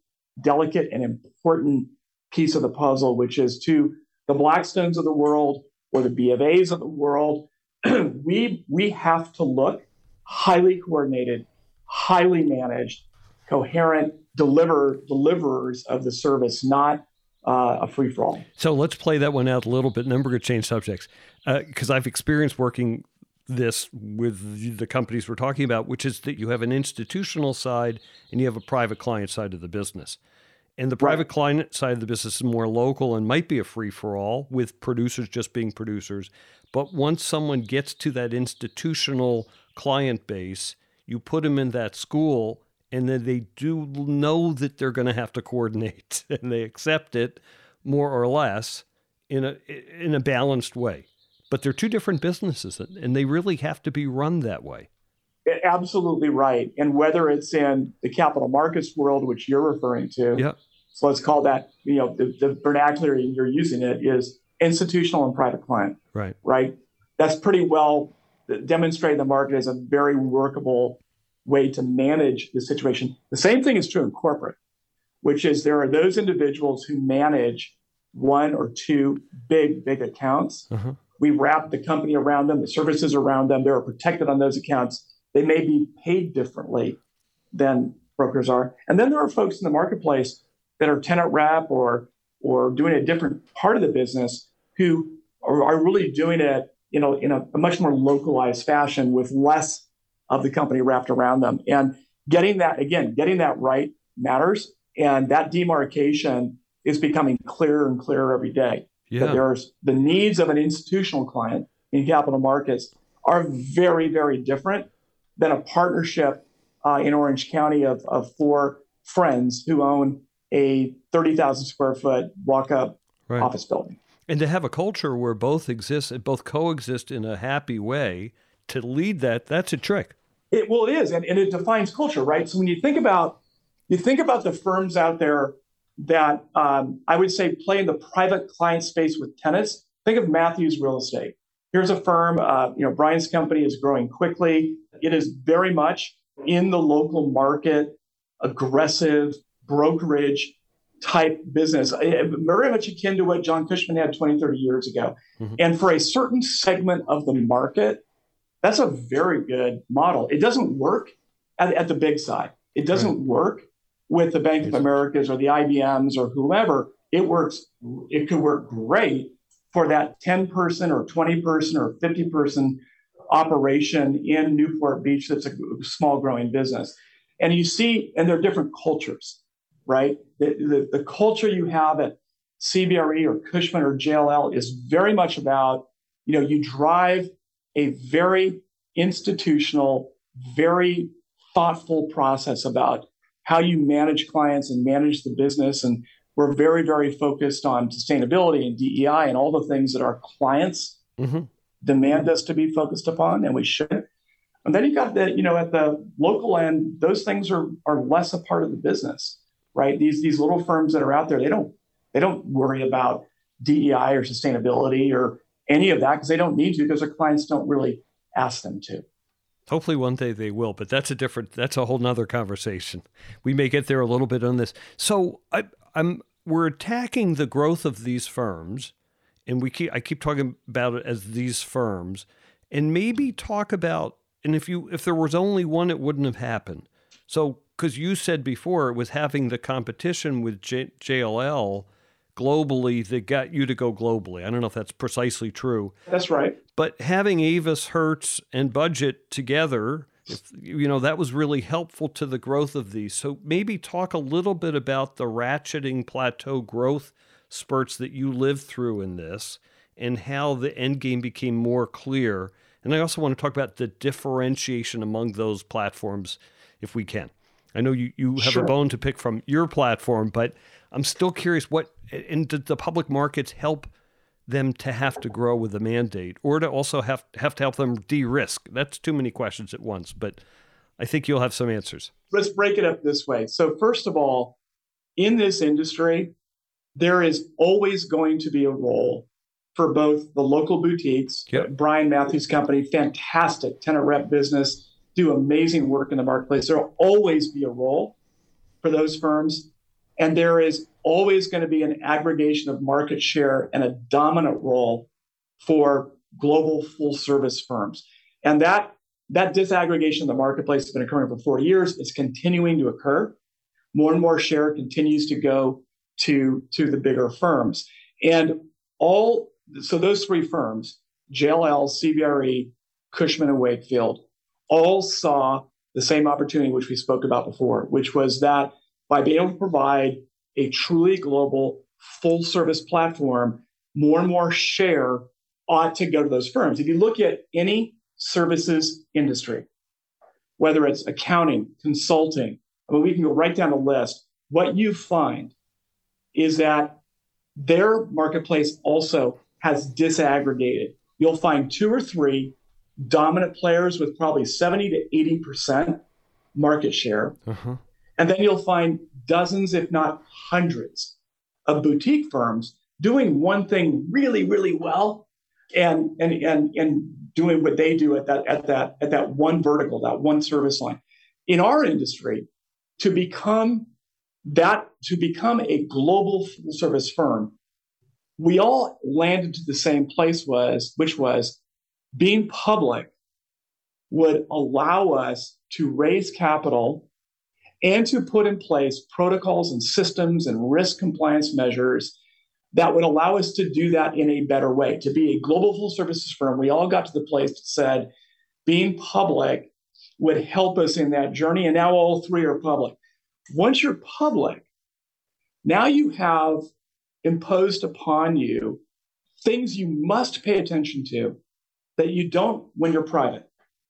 delicate and important piece of the puzzle, which is to the Blackstones of the world or the B of A's of the world, we we have to look highly coordinated, highly managed, coherent deliver deliverers of the service, not uh, a free for all. So let's play that one out a little bit. And then we're going to change subjects because uh, I've experienced working this with the companies we're talking about, which is that you have an institutional side and you have a private client side of the business. And the private right. client side of the business is more local and might be a free for all with producers just being producers. But once someone gets to that institutional client base, you put them in that school and then they do know that they're going to have to coordinate and they accept it more or less in a in a balanced way. But they're two different businesses and they really have to be run that way. Absolutely right. And whether it's in the capital markets world, which you're referring to, yep. so let's call that, you know, the, the vernacular you're using it is institutional and private client. Right. Right. That's pretty well demonstrated the market as a very workable way to manage the situation. The same thing is true in corporate, which is there are those individuals who manage one or two big, big accounts. Uh-huh. We wrap the company around them, the services around them. They're protected on those accounts they may be paid differently than brokers are. And then there are folks in the marketplace that are tenant rep or or doing a different part of the business who are, are really doing it you know in a, a much more localized fashion with less of the company wrapped around them. And getting that, again, getting that right matters. And that demarcation is becoming clearer and clearer every day. Yeah. That there's the needs of an institutional client in capital markets are very, very different than a partnership uh, in Orange County of, of four friends who own a 30,000 square foot walk up right. office building. And to have a culture where both exist, both coexist in a happy way, to lead that, that's a trick. It well, it is, and, and it defines culture, right? So when you think about you think about the firms out there that um, I would say play in the private client space with tenants. Think of Matthews Real Estate. Here's a firm, uh, you know, Brian's company is growing quickly. It is very much in the local market, aggressive brokerage type business, eh, very much akin to what John Cushman had 20, 30 years ago. Mm-hmm. And for a certain segment of the market, that's a very good model. It doesn't work at, at the big side. It doesn't right. work with the Bank of Americas or the IBMs or whoever. It works. It could work great for that 10 person or 20 person or 50 person operation in Newport Beach that's a small growing business. And you see, and there are different cultures, right? The, the, the culture you have at CBRE or Cushman or JLL is very much about, you know, you drive a very institutional, very thoughtful process about how you manage clients and manage the business. And we're very, very focused on sustainability and DEI and all the things that our clients mm-hmm. demand us to be focused upon, and we should. And then you've got the, you know, at the local end, those things are are less a part of the business, right? These these little firms that are out there, they don't they don't worry about DEI or sustainability or any of that because they don't need to because their clients don't really ask them to. Hopefully one day they will, but that's a different that's a whole nother conversation. We may get there a little bit on this. So I, I'm we're attacking the growth of these firms, and we keep I keep talking about it as these firms, and maybe talk about and if you if there was only one, it wouldn't have happened. So because you said before it was having the competition with J, JLL globally that got you to go globally. I don't know if that's precisely true. That's right. But having Avis, Hertz, and Budget together, if, you know, that was really helpful to the growth of these. So maybe talk a little bit about the ratcheting plateau growth spurts that you lived through in this and how the end game became more clear. And I also want to talk about the differentiation among those platforms if we can. I know you, you have sure. a bone to pick from your platform, but I'm still curious what and did the public markets help them to have to grow with the mandate or to also have have to help them de-risk? That's too many questions at once, but I think you'll have some answers. Let's break it up this way. So first of all, in this industry, there is always going to be a role for both the local boutiques, yep. Brian Matthews Company, fantastic tenant rep business, do amazing work in the marketplace. There will always be a role for those firms. And there is always going to be an aggregation of market share and a dominant role for global full service firms. And that, that disaggregation of the marketplace has been occurring for 40 years. It's continuing to occur. More and more share continues to go to, to the bigger firms. And all, so those three firms, JLL, CBRE, Cushman and Wakefield, all saw the same opportunity which we spoke about before, which was that by being able to provide a truly global full service platform, more and more share ought to go to those firms. If you look at any services industry, whether it's accounting, consulting, I mean, we can go right down the list. What you find is that their marketplace also has disaggregated. You'll find two or three dominant players with probably 70 to 80% market share. Uh-huh. And then you'll find dozens, if not hundreds, of boutique firms doing one thing really, really well and and and and doing what they do at that at that at that one vertical, that one service line. In our industry, to become that to become a global full service firm, we all landed to the same place was which was being public would allow us to raise capital and to put in place protocols and systems and risk compliance measures that would allow us to do that in a better way. To be a global full services firm, we all got to the place that said being public would help us in that journey. And now all three are public. Once you're public, now you have imposed upon you things you must pay attention to that you don't when you're private.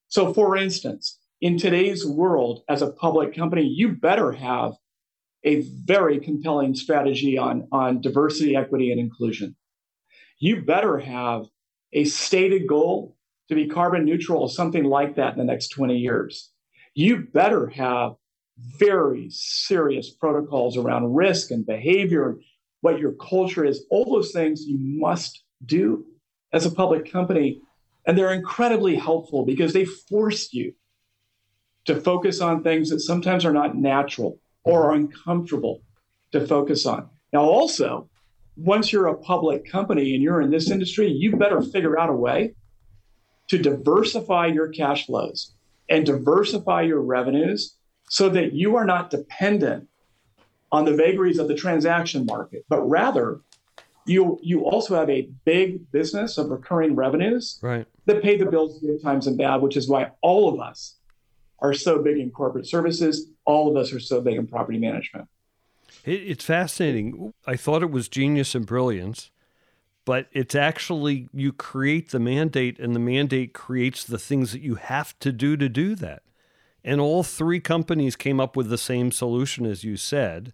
So, for instance, in today's world, as a public company, you better have a very compelling strategy on, on diversity, equity, and inclusion. You better have a stated goal to be carbon neutral or something like that in the next 20 years. You better have very serious protocols around risk and behavior, and what your culture is, all those things you must do as a public company. And they're incredibly helpful because they force you to focus on things that sometimes are not natural or are uncomfortable to focus on. Now, also, once you're a public company and you're in this industry, you better figure out a way to diversify your cash flows and diversify your revenues so that you are not dependent on the vagaries of the transaction market, but rather you you also have a big business of recurring revenues right. that pay the bills good times and bad, which is why all of us are so big in corporate services. All of us are so big in property management. It's fascinating. I thought it was genius and brilliance, but it's actually you create the mandate, and the mandate creates the things that you have to do to do that. And all three companies came up with the same solution, as you said.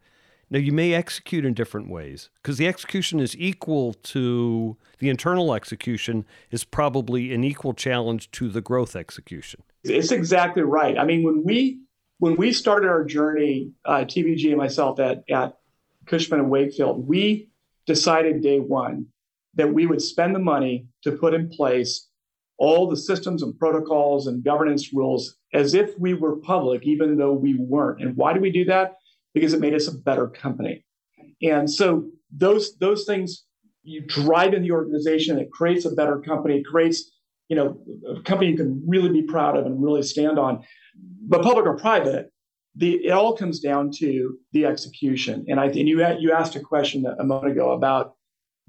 Now, you may execute in different ways because the execution is equal to the internal execution, is probably an equal challenge to the growth execution. It's exactly right. I mean, when we when we started our journey, uh, TPG and myself at, at Cushman and Wakefield, we decided day one that we would spend the money to put in place all the systems and protocols and governance rules as if we were public, even though we weren't. And why do we do that? Because it made us a better company. And so those those things you drive in the organization, it creates a better company, it creates you know a company you can really be proud of and really stand on. But public or private, the it all comes down to the execution. And I and you you asked a question a moment ago about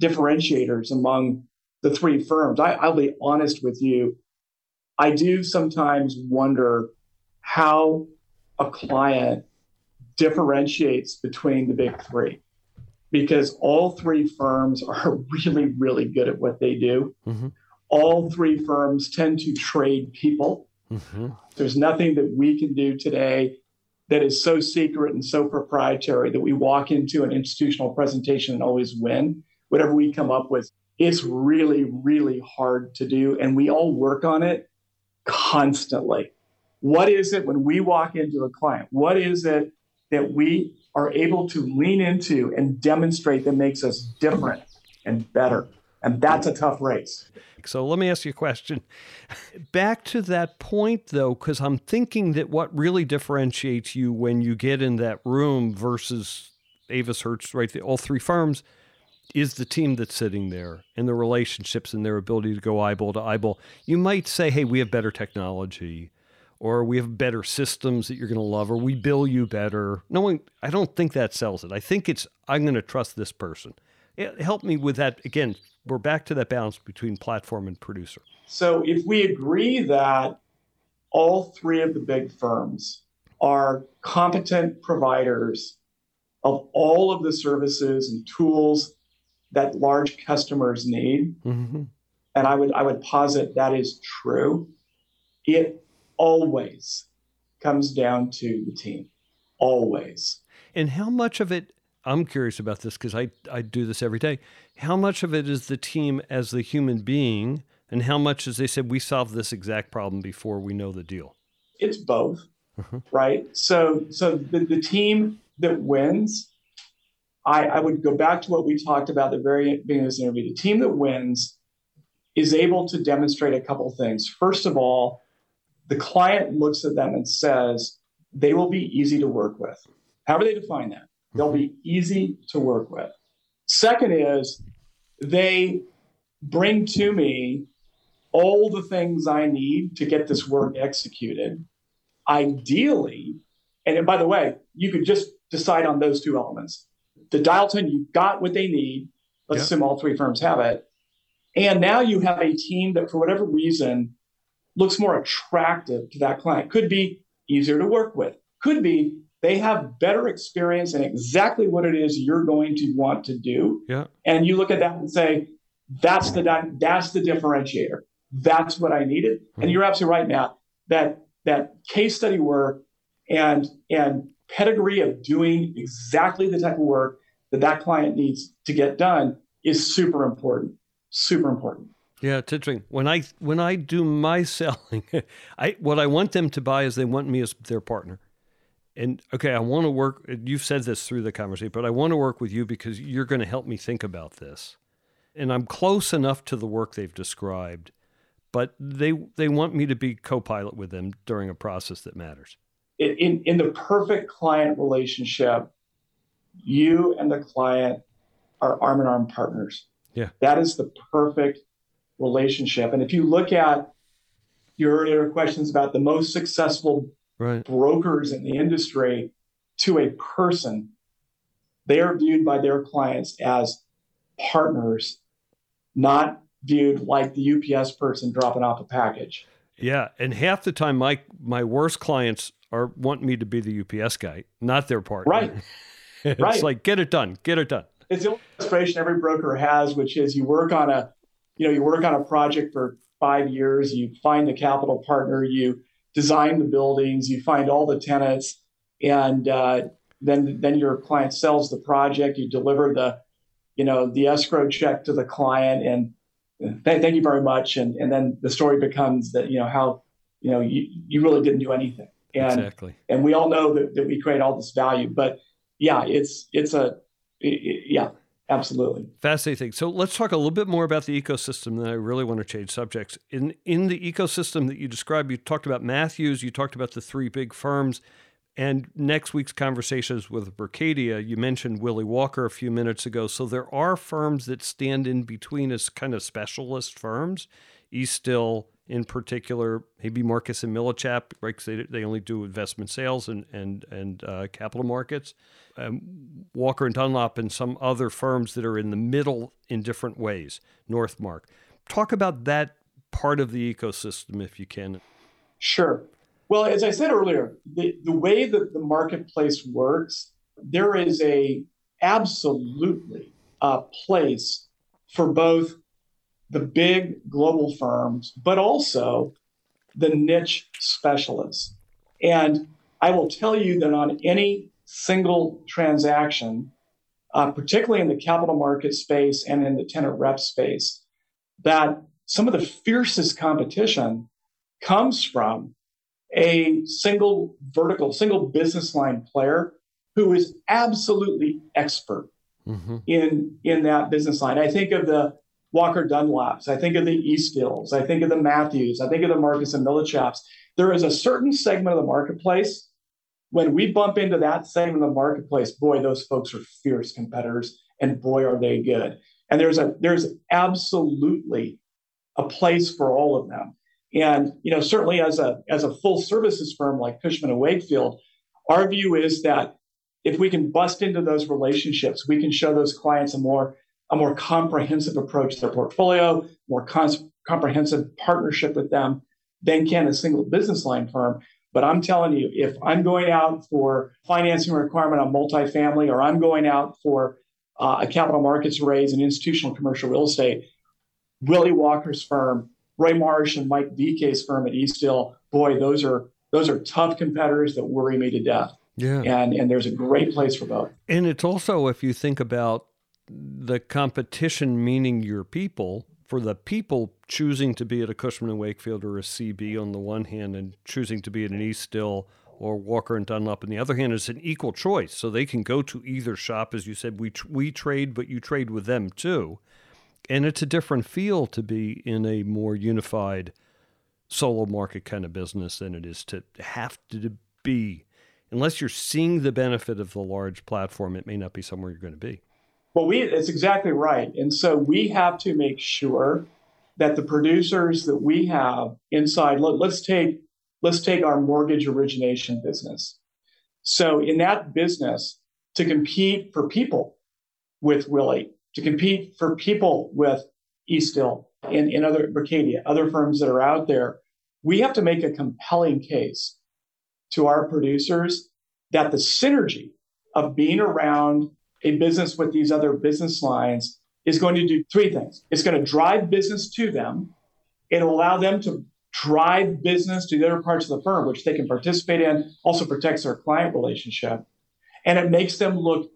differentiators among the three firms. I, I'll be honest with you. I do sometimes wonder how a client differentiates between the big three because all three firms are really, really good at what they do. Mm-hmm. All three firms tend to trade people. Mm-hmm. There's nothing that we can do today that is so secret and so proprietary that we walk into an institutional presentation and always win. Whatever we come up with, it's really, really hard to do. And we all work on it constantly. What is it when we walk into a client? What is it that we are able to lean into and demonstrate that makes us different and better? And that's a tough race. So let me ask you a question. Back to that point, though, because I'm thinking that what really differentiates you when you get in that room versus Avis Hertz, right? The, all three firms is the team that's sitting there and the relationships and their ability to go eyeball to eyeball. You might say, hey, we have better technology or we have better systems that you're going to love or we bill you better. No one, I don't think that sells it. I think it's, I'm going to trust this person. It, help me with that. Again, we're back to that balance between platform and producer. So if we agree that all three of the big firms are competent providers of all of the services and tools that large customers need. Mm-hmm. And I would I would posit that is true. It always comes down to the team. Always. And how much of it I'm curious about this because I, I do this every day. How much of it is the team as the human being, and how much is they said we solved this exact problem before we know the deal? It's both, uh-huh. right? So so the, the team that wins I, I would go back to what we talked about at the very beginning of this interview. The team that wins is able to demonstrate a couple things. First of all, the client looks at them and says they will be easy to work with. However, they define that, they'll be mm-hmm. easy to work with. Second is they bring to me all the things I need to get this work executed. Ideally, and by the way, you could just decide on those two elements the dial tone, you've got what they need. Let's assume all three firms have it. And now you have a team that, for whatever reason, looks more attractive to that client. Could be easier to work with. Could be they have better experience in exactly what it is you're going to want to do. Yeah. And you look at that and say, that's the that's the differentiator. That's what I needed. Mm-hmm. And you're absolutely right, Matt. That that case study work and and pedigree of doing exactly the type of work that that client needs to get done is super important. Super important. Yeah, it's interesting. When I when I do my selling, I what I want them to buy is they want me as their partner and okay, I want to work. You've said this through the conversation, but I want to work with you because you're going to help me think about this. And I'm close enough to the work they've described, but they they want me to be co-pilot with them during a process that matters. In in the perfect client relationship, you and the client are arm in arm partners. Yeah, that is the perfect relationship. And if you look at your earlier questions about the most successful right. brokers in the industry to a person, they are viewed by their clients as partners, not viewed like the UPS person dropping off a package. Yeah, and half the time my my worst clients are want me to be the UPS guy, not their partner. Right. it's right. like get it done, get it done. It's the illustration every broker has, which is you work on a, you know, you work on a project for five years, you find the capital partner, you design the buildings, you find all the tenants, and uh, then then your client sells the project. You deliver the, you know, the escrow check to the client, and th- thank you very much. And and then the story becomes that you know how, you know, you, you really didn't do anything. And, exactly. And we all know that, that we create all this value, but yeah, it's it's a it, yeah, Absolutely. Fascinating. So let's talk a little bit more about the ecosystem. Then I really want to change subjects. In in the ecosystem that you described, you talked about Matthews, you talked about the three big firms, and next week's conversations with Berkadia, you mentioned Willie Walker a few minutes ago. So there are firms that stand in between as kind of specialist firms. Eastdil, in particular, maybe Marcus and Millichap, right? Because they, they only do investment sales and and and uh, capital markets. Um, Walker and Dunlop and some other firms that are in the middle in different ways. NorthMarq, talk about that part of the ecosystem if you can. Sure. Well, as I said earlier, the, the way that the marketplace works, there is a absolutely a place for both the big global firms, but also the niche specialists. And I will tell you that on any single transaction, uh, particularly in the capital market space and in the tenant rep space, that some of the fiercest competition comes from a single vertical, single business line player who is absolutely expert mm-hmm. in in that business line. I think of the Walker Dunlops. I think of the Eastdils. I think of the Matthews. I think of the Marcus and Millichaps. There is a certain segment of the marketplace. When we bump into that same in the marketplace, boy, those folks are fierce competitors, and boy, are they good. And there's a there's absolutely a place for all of them. And you know, certainly as a as a full services firm like Cushman and Wakefield, our view is that if we can bust into those relationships, we can show those clients a more a more comprehensive approach to their portfolio, more cons- comprehensive partnership with them than can a single business line firm. But I'm telling you, if I'm going out for financing requirement on multifamily, or I'm going out for uh, a capital markets raise in institutional commercial real estate, Willie Walker's firm, Roy March and Mike VK's firm at Eastdil, boy, those are those are tough competitors that worry me to death. Yeah. And and there's a great place for both. And it's also if you think about the competition meaning your people for the people choosing to be at a Cushman and Wakefield or a CB on the one hand and choosing to be at an Eastdil or Walker and Dunlop on the other hand is an equal choice. So they can go to either shop, as you said, we, we trade, but you trade with them too. And it's a different feel to be in a more unified solo market kind of business than it is to have to be. Unless you're seeing the benefit of the large platform, it may not be somewhere you're going to be. Well, we it's exactly right. And so we have to make sure that the producers that we have inside let, let's take let's take our mortgage origination business. So in that business to compete for people with Willie, to compete for people with Eastdil and, and other Berkadia, other firms that are out there, we have to make a compelling case to our producers that the synergy of being around a business with these other business lines is going to do three things. It's going to drive business to them. It'll allow them to drive business to the other parts of the firm, which they can participate in, also protects their client relationship. And it makes them look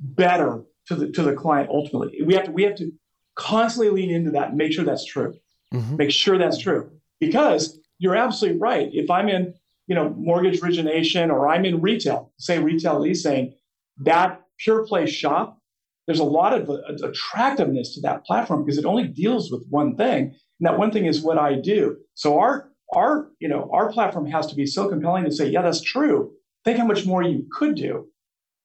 better to the to the client ultimately. We have to we have to constantly lean into that and make sure that's true. Mm-hmm. Make sure that's true. Because you're absolutely right. If I'm in, you know, mortgage origination or I'm in retail, say retail leasing, that pure play shop, there's a lot of uh, attractiveness to that platform because it only deals with one thing. And that one thing is what I do. So our our you know our platform has to be so compelling to say, yeah, that's true. Think how much more you could do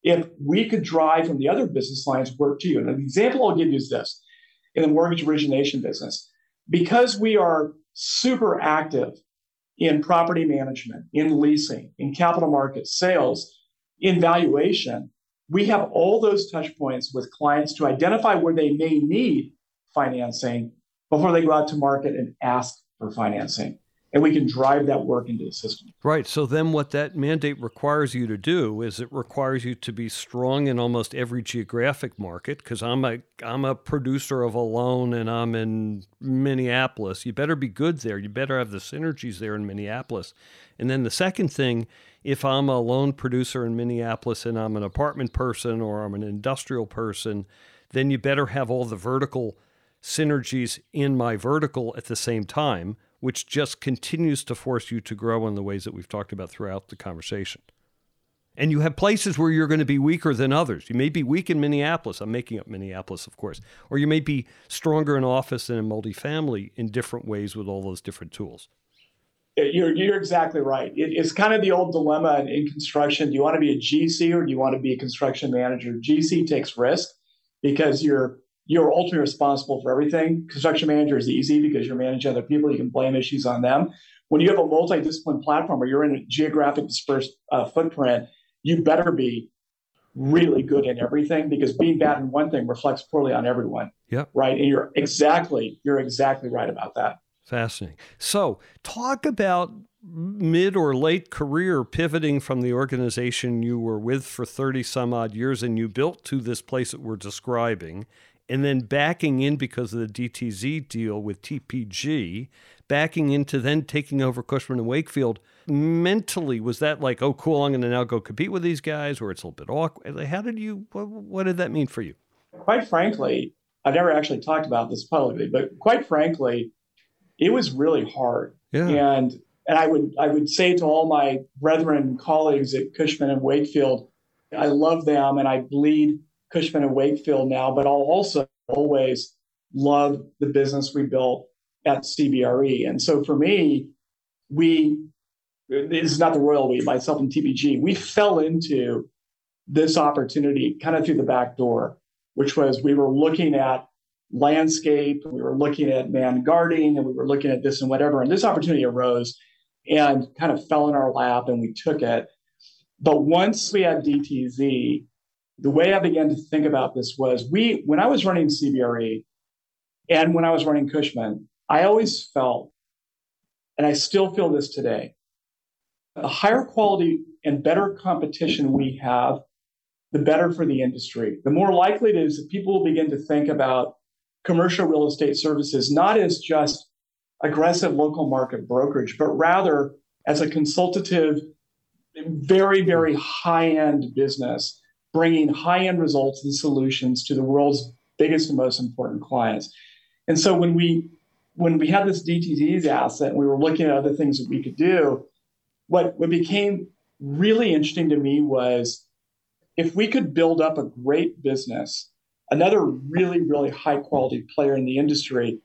if we could drive from the other business lines work to you. And an example I'll give you is this: in the mortgage origination business, because we are super active in property management, in leasing, in capital markets, sales, in valuation, we have all those touch points with clients to identify where they may need financing before they go out to market and ask for financing. And we can drive that work into the system. Right. So then what that mandate requires you to do is it requires you to be strong in almost every geographic market because I'm a I'm a producer of a loan and I'm in Minneapolis. You better be good there. You better have the synergies there in Minneapolis. And then the second thing, if I'm a loan producer in Minneapolis and I'm an apartment person or I'm an industrial person, then you better have all the vertical synergies in my vertical at the same time, which just continues to force you to grow in the ways that we've talked about throughout the conversation. And you have places where you're going to be weaker than others. You may be weak in Minneapolis. I'm making up Minneapolis, of course. Or you may be stronger in office and in multifamily in different ways with all those different tools. You're, you're exactly right. It, it's kind of the old dilemma in, in construction. Do you want to be a GC or do you want to be a construction manager? GC takes risk because you're you're ultimately responsible for everything. Construction manager is easy because you're managing other people. You can blame issues on them. When you have a multidiscipline platform or you're in a geographic dispersed uh, footprint, you better be really good in everything because being bad in one thing reflects poorly on everyone. Yeah. Right. And you're exactly, you're exactly right about that. Fascinating. So talk about mid or late career pivoting from the organization you were with for 30 some odd years and you built to this place that we're describing and then backing in because of the DTZ deal with TPG, backing into then taking over Cushman and Wakefield. Mentally, was that like, oh, cool, I'm going to now go compete with these guys, or it's a little bit awkward? How did you, what, what did that mean for you? Quite frankly, I've never actually talked about this publicly, but quite frankly, it was really hard. Yeah. And and I would I would say to all my brethren colleagues at Cushman and Wakefield, I love them and I bleed Cushman and Wakefield now, but I'll also always love the business we built at CBRE. And so for me, we, this is not the royal we, myself and TPG, we fell into this opportunity kind of through the back door, which was we were looking at landscape, we were looking at man guarding, and we were looking at this and whatever. And this opportunity arose and kind of fell in our lap and we took it. But once we had DTZ, the way I began to think about this was we, when I was running CBRE and when I was running Cushman, I always felt, and I still feel this today, the higher quality and better competition we have, the better for the industry. The more likely it is that people will begin to think about commercial real estate services not as just aggressive local market brokerage, but rather as a consultative, very, very high end business bringing high end results and solutions to the world's biggest and most important clients. And so when we when we had this DTZ's asset and we were looking at other things that we could do, what, what became really interesting to me was if we could build up a great business, another really, really high quality player in the industry,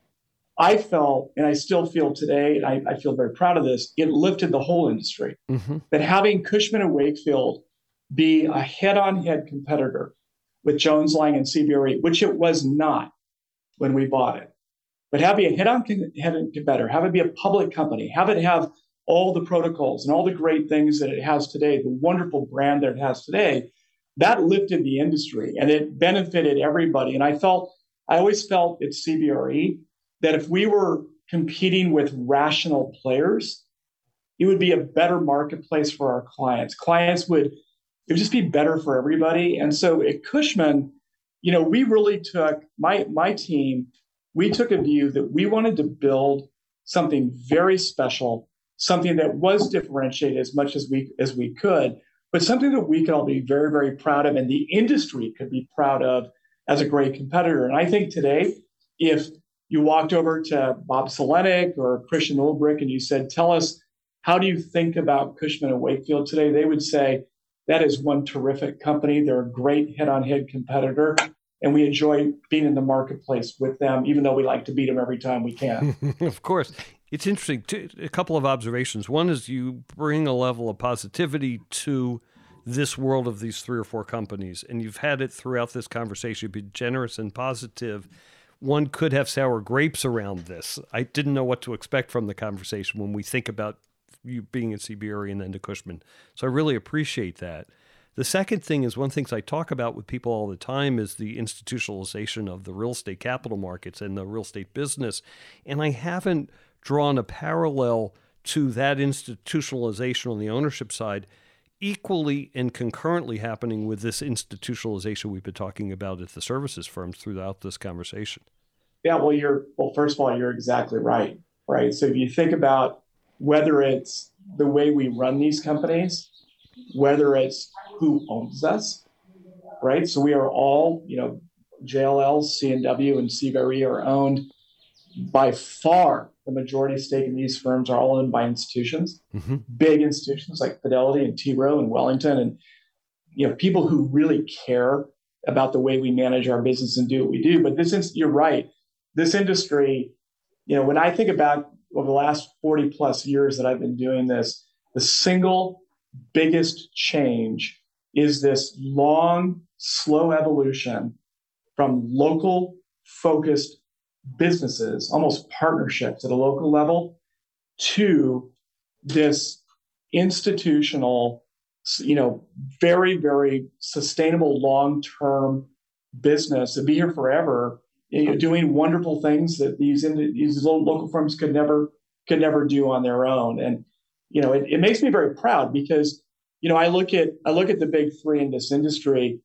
I felt, and I still feel today, and I, I feel very proud of this, it lifted the whole industry. Mm-hmm. That having Cushman and Wakefield be a head on head competitor with Jones Lang and CBRE, which it was not when we bought it. But have it a head on head competitor, have it be a public company, have it have all the protocols and all the great things that it has today, the wonderful brand that it has today, that lifted the industry and it benefited everybody. And I felt, I always felt at CBRE that if we were competing with rational players, it would be a better marketplace for our clients. Clients would, it would just be better for everybody. And so at Cushman, you know, we really took my my team, we took a view that we wanted to build something very special, something that was differentiated as much as we as we could, but something that we can all be very, very proud of and the industry could be proud of as a great competitor. And I think today, if you walked over to Bob Sulentic or Christian Ulbrich and you said, tell us, how do you think about Cushman and Wakefield today? They would say, that is one terrific company. They're a great head on head competitor. And we enjoy being in the marketplace with them, even though we like to beat them every time we can. of course. It's interesting. A couple of observations. One is you bring a level of positivity to this world of these three or four companies, and you've had it throughout this conversation. Been generous and positive. One could have sour grapes around this. I didn't know what to expect from the conversation when we think about you being in CBRE and then to Cushman. So I really appreciate that. The second thing is one of the things I talk about with people all the time is the institutionalization of the real estate capital markets and the real estate business. And I haven't drawn a parallel to that institutionalization on the ownership side equally and concurrently happening with this institutionalization we've been talking about at the services firms throughout this conversation. Yeah, well, you're well. First of all, you're exactly right. Right. So if you think about whether it's the way we run these companies, whether it's who owns us, right? So we are all, you know, JLL, C&W, and CBRE are owned by far the majority stake in these firms are all owned by institutions, mm-hmm. big institutions like Fidelity and T. Rowe and Wellington, and you know people who really care about the way we manage our business and do what we do. But this is you're right. This industry, you know, when I think about over the last 40 plus years that I've been doing this, the single biggest change is this long, slow evolution from local focused businesses, almost partnerships at a local level, to this institutional, you know, very, very sustainable long term business to be here forever, you know, doing wonderful things that these these local firms could never could never do on their own. And you know, it, it makes me very proud because you know I look at I look at the big three in this industry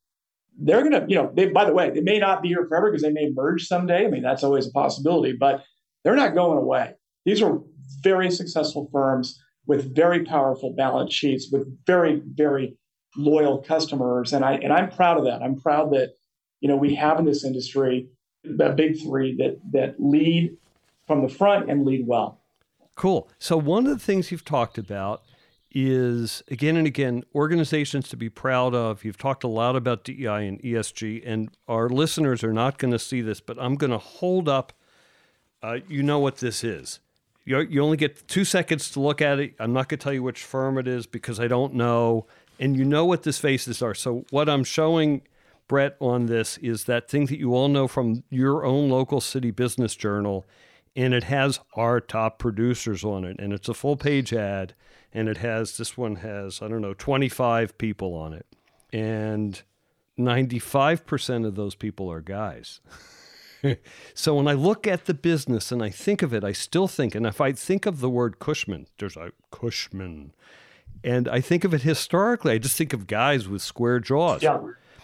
they're going to, you know, they, by the way, they may not be here forever because they may merge someday. I mean, that's always a possibility, but they're not going away. These are very successful firms with very powerful balance sheets, with very, very loyal customers. And I, and I'm proud of that. I'm proud that, you know, we have in this industry the big three that, that lead from the front and lead well. Cool. So one of the things you've talked about is again and again organizations to be proud of. You've talked a lot about DEI and ESG, and our listeners are not going to see this, but I'm going to hold up. Uh, you know what this is. You, you only get two seconds to look at it. I'm not going to tell you which firm it is because I don't know. And you know what these faces are. So, what I'm showing Brett on this is that thing that you all know from your own local city business journal. And it has our top producers on it. And it's a full page ad and it has this one has I don't know 25 people on it, and 95% of those people are guys. so when I look at the business and I think of it, I still think, and if I think of the word Cushman, there's a Cushman, and I think of it historically, I just think of guys with square jaws. Yeah.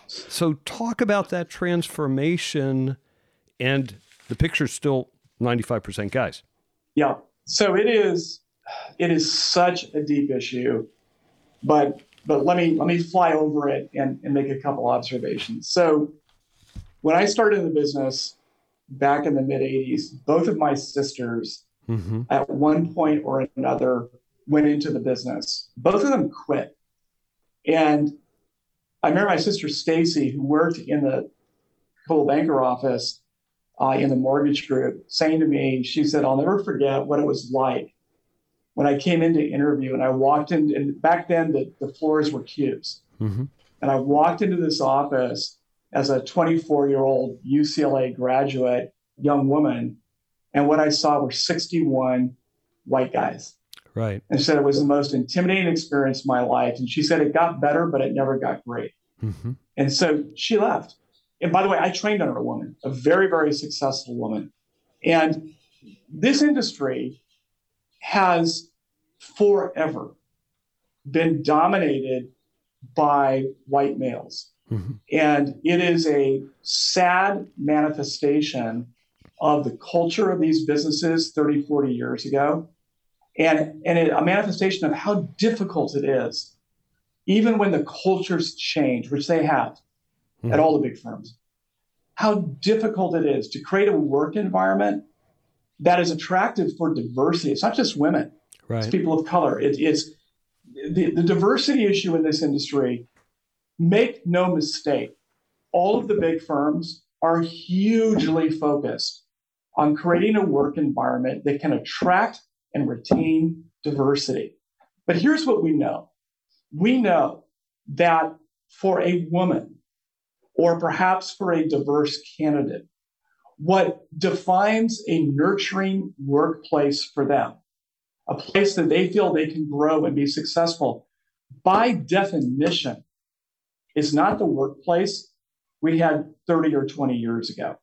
So talk about that transformation, and the picture's still 95% guys. Yeah. So it is it is such a deep issue, but but let me let me fly over it and, and make a couple observations. So when I started in the business back in the mid 80s, both of my sisters mm-hmm. at one point or another went into the business. Both of them quit. And I remember my sister Stacy, who worked in the Coldwell Banker office uh, in the mortgage group, saying to me, she said, I'll never forget what it was like when I came into interview and I walked in, and back then the, the floors were cubes. Mm-hmm. And I walked into this office as a 24 year old UCLA graduate young woman. And what I saw were 61 white guys. Right. And said it was the most intimidating experience of my life. And she said it got better, but it never got great. Mm-hmm. And so she left. And by the way, I trained under a woman, a very, very successful woman. And this industry has forever been dominated by white males. Mm-hmm. And it is a sad manifestation of the culture of these businesses 30, 40 years ago, and, and it, a manifestation of how difficult it is, even when the cultures change, which they have mm-hmm. at all the big firms, how difficult it is to create a work environment that is attractive for diversity. It's not just women, right. it's people of color. It, it's the, the diversity issue in this industry. Make no mistake, all of the big firms are hugely focused on creating a work environment that can attract and retain diversity. But here's what we know we know that for a woman, or perhaps for a diverse candidate, what defines a nurturing workplace for them, a place that they feel they can grow and be successful, by definition, is not the workplace we had 30 or 20 years ago.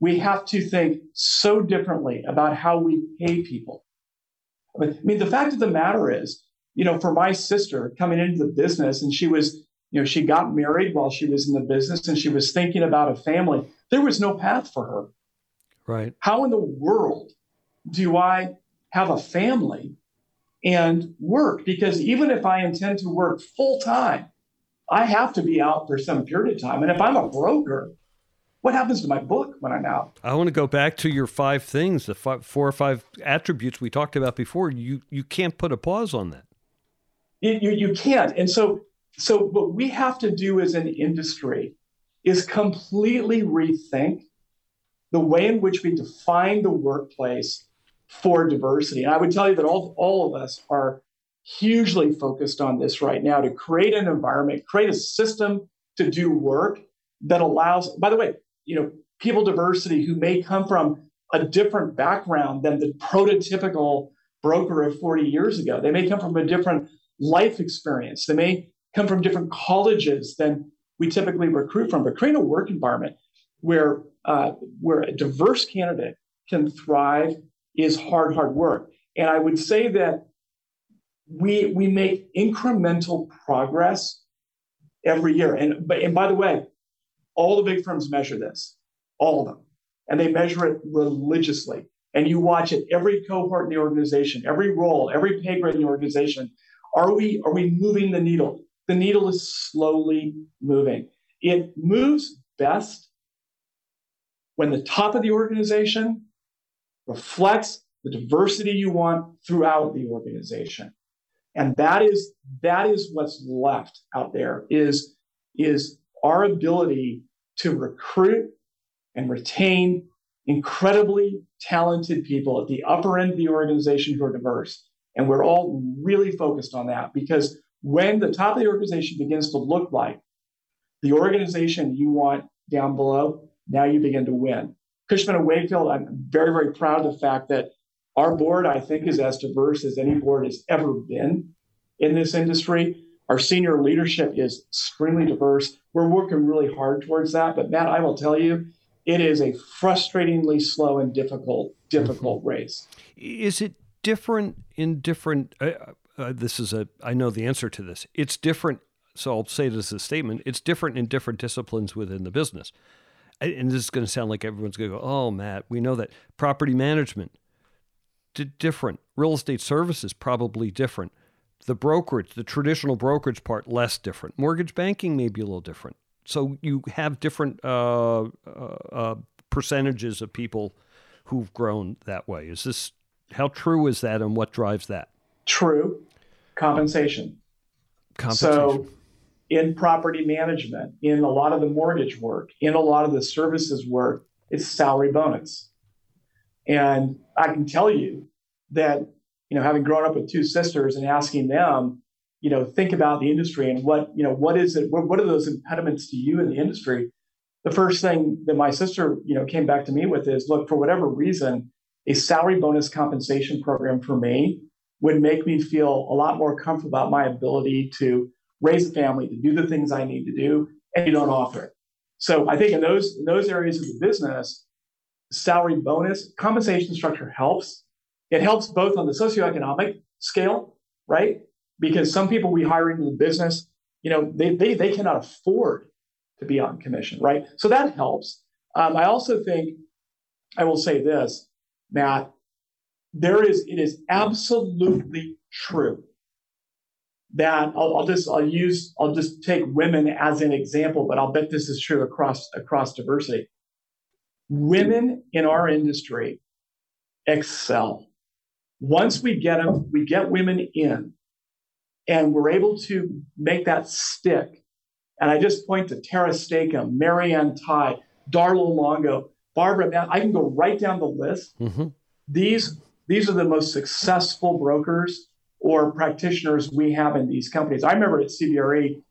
We have to think so differently about how we pay people. I mean, the fact of the matter is, you know, for my sister coming into the business and she was you know, she got married while she was in the business and she was thinking about a family. There was no path for her. Right. How in the world do I have a family and work? Because even if I intend to work full time, I have to be out for some period of time. And if I'm a broker, what happens to my book when I'm out? I want to go back to your five things, the five, four or five attributes we talked about before. You you can't put a pause on that. You, you, you can't. And so so, what we have to do as an industry is completely rethink the way in which we define the workplace for diversity. And I would tell you that all, all of us are hugely focused on this right now to create an environment, create a system to do work that allows, by the way, you know, people diversity who may come from a different background than the prototypical broker of 40 years ago. They may come from a different life experience. They may come from different colleges than we typically recruit from, but create a work environment where uh, where a diverse candidate can thrive is hard, hard work. And I would say that we we make incremental progress every year. And but and by the way, all the big firms measure this, all of them, and they measure it religiously. And you watch it every cohort in the organization, every role, every pay grade in the organization. Are we are we moving the needle? The needle is slowly moving. It moves best when the top of the organization reflects the diversity you want throughout the organization. And that is that is what's left out there is, is our ability to recruit and retain incredibly talented people at the upper end of the organization who are diverse. And we're all really focused on that because when the top of the organization begins to look like the organization you want down below, now you begin to win. Cushman and Wakefield, I'm very, very proud of the fact that our board, I think, is as diverse as any board has ever been in this industry. Our senior leadership is extremely diverse. We're working really hard towards that. But Matt, I will tell you, it is a frustratingly slow and difficult, difficult race. Is it different in different? Uh, uh, this is a I know the answer to this. It's different. So I'll say this as a statement. It's different in different disciplines within the business. And this is going to sound like everyone's going to go, "Oh, Matt, we know that property management d- different, real estate services probably different, the brokerage, the traditional brokerage part less different, mortgage banking may be a little different. So you have different uh, uh, uh percentages of people who've grown that way. Is this how true is that, and what drives that? True compensation. compensation. So, in property management, in a lot of the mortgage work, in a lot of the services work, it's salary bonus. And I can tell you that, you know, having grown up with two sisters and asking them, you know, think about the industry and what, you know, what is it, what, what are those impediments to you in the industry? The first thing that my sister, you know, came back to me with is, look, for whatever reason, a salary bonus compensation program for me would make me feel a lot more comfortable about my ability to raise a family, to do the things I need to do, and you don't offer it. So I think in those in those areas of the business, salary bonus compensation structure helps. It helps both on the socioeconomic scale, right? Because some people we hire into the business, you know, they they they cannot afford to be on commission, right? So that helps. Um, I also think I will say this, Matt. There is it is absolutely true that I'll, I'll, just I'll use I'll just take women as an example, but I'll bet this is true across across diversity. Women in our industry excel. Once we get them, we get women in, and we're able to make that stick. And I just point to Tara Stacom, Mary Ann Tighe, Darla Longo, Barbara. I can go right down the list. Mm-hmm. These these are the most successful brokers or practitioners we have in these companies. I remember at CBRE,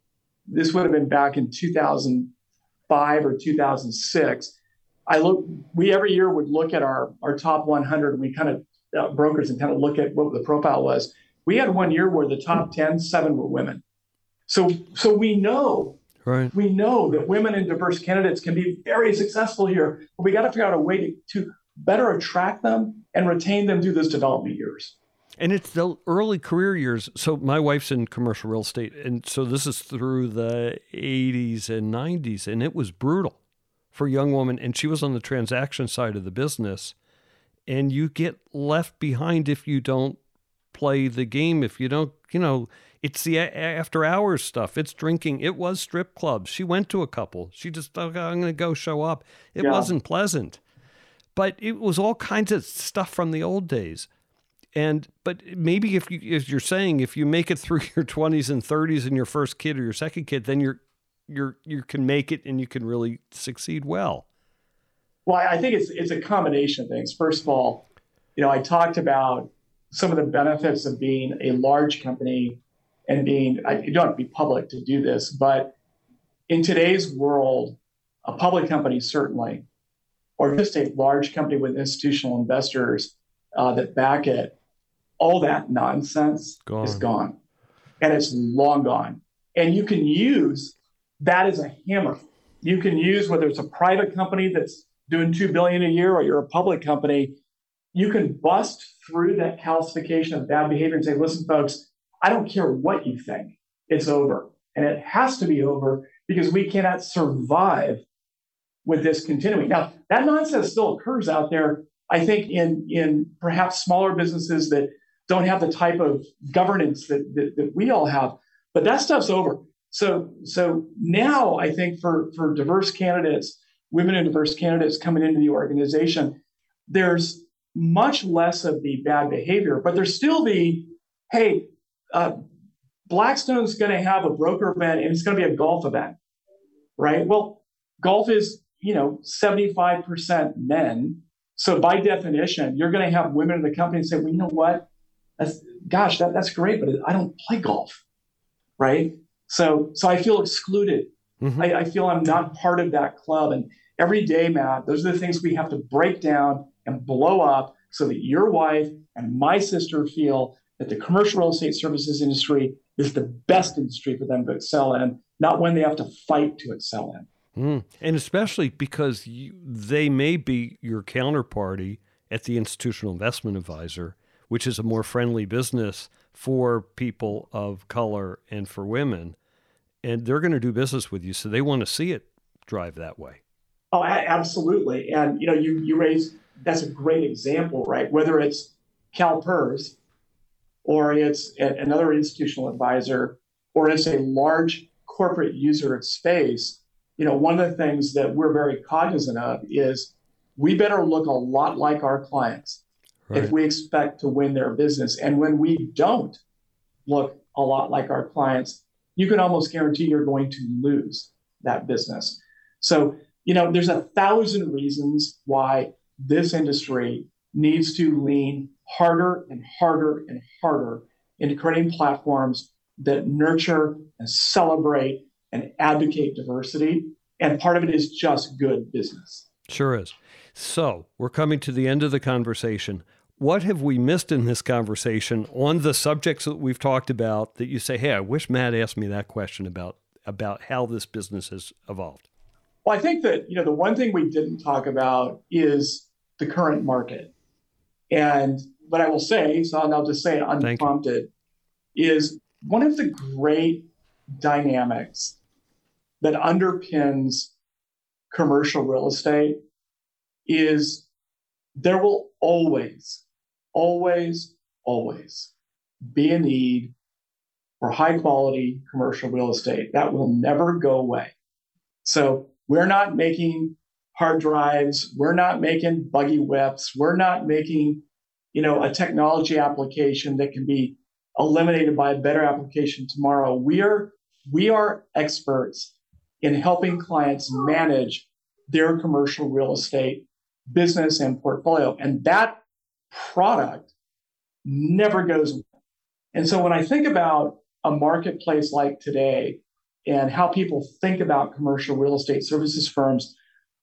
this would have been back in 2005 or 2006. I look, we every year would look at our, our top 100 and we kind of, uh, brokers and kind of look at what the profile was. We had one year where the top 10, seven were women. So, so we know, right. we know that women and diverse candidates can be very successful here, but we got to figure out a way to, to better attract them and retain them through those development years. And it's the early career years. So my wife's in commercial real estate, and so this is through the 80s and 90s, and it was brutal for a young woman. And she was on the transaction side of the business, and you get left behind if you don't play the game. If you don't, you know, it's the after hours stuff. It's drinking. It was strip clubs. She went to a couple. She just thought, I'm going to go show up. It yeah. wasn't pleasant, but it was all kinds of stuff from the old days. And but maybe if you if you're saying if you make it through your 20s and 30s and your first kid or your second kid then you're you're you can make it and you can really succeed well. Well i think it's it's a combination of things. First of all you know i talked about some of the benefits of being a large company and being I, you don't have to be public to do this but in today's world a public company certainly or just a large company with institutional investors uh, that back it all that nonsense gone. is gone and it's long gone. And you can use that as a hammer. You can use whether it's a private company that's doing 2 billion a year or you're a public company, you can bust through that calcification of bad behavior and say, listen, folks, I don't care what you think, it's over. And it has to be over because we cannot survive with this continuing. Now, that nonsense still occurs out there, I think, in, in perhaps smaller businesses that don't have the type of governance that, that, that we all have. But that stuff's over. So so now I think for for diverse candidates, women and diverse candidates coming into the organization, there's much less of the bad behavior, but there's still the hey, uh, Blackstone's going to have a broker event and it's going to be a golf event, right? Well, golf is you know 75% men, so by definition, you're going to have women in the company say, well, you know what? that's gosh, that, that's great, but I don't play golf, right? So so I feel excluded. Mm-hmm. I, I feel I'm not part of that club. And every day, Matt, those are the things we have to break down and blow up so that your wife and my sister feel that the commercial real estate services industry is the best industry for them to excel in, not when they have to fight to excel in. Mm. And especially because you, they may be your counterparty at the institutional investment advisor which is a more friendly business for people of color and for women. And they're going to do business with you, so they want to see it drive that way. Oh, absolutely. And you know, you you raise that's a great example, right? Whether it's CalPERS or it's another institutional advisor or it's a large corporate user of space, you know, one of the things that we're very cognizant of is we better look a lot like our clients right. if we expect to win their business. And when we don't look a lot like our clients, you can almost guarantee you're going to lose that business. So, you know, there's a thousand reasons why this industry needs to lean harder and harder and harder into creating platforms that nurture and celebrate and advocate diversity. And part of it is just good business. Sure is. So, we're coming to the end of the conversation what have we missed in this conversation on the subjects that we've talked about that you say, hey, I wish Matt asked me that question about about how this business has evolved? Well, I think that you know the one thing we didn't talk about is the current market. And what I will say, so I'll just say it unprompted, is one of the great dynamics that underpins commercial real estate is there will always, always, always be a need for high quality commercial real estate. That will never go away. So we're not making hard drives. We're not making buggy whips. We're not making, you know, a technology application that can be eliminated by a better application tomorrow. We are we are experts in helping clients manage their commercial real estate business and portfolio. And that product never goes away. And so when I think about a marketplace like today and how people think about commercial real estate services firms,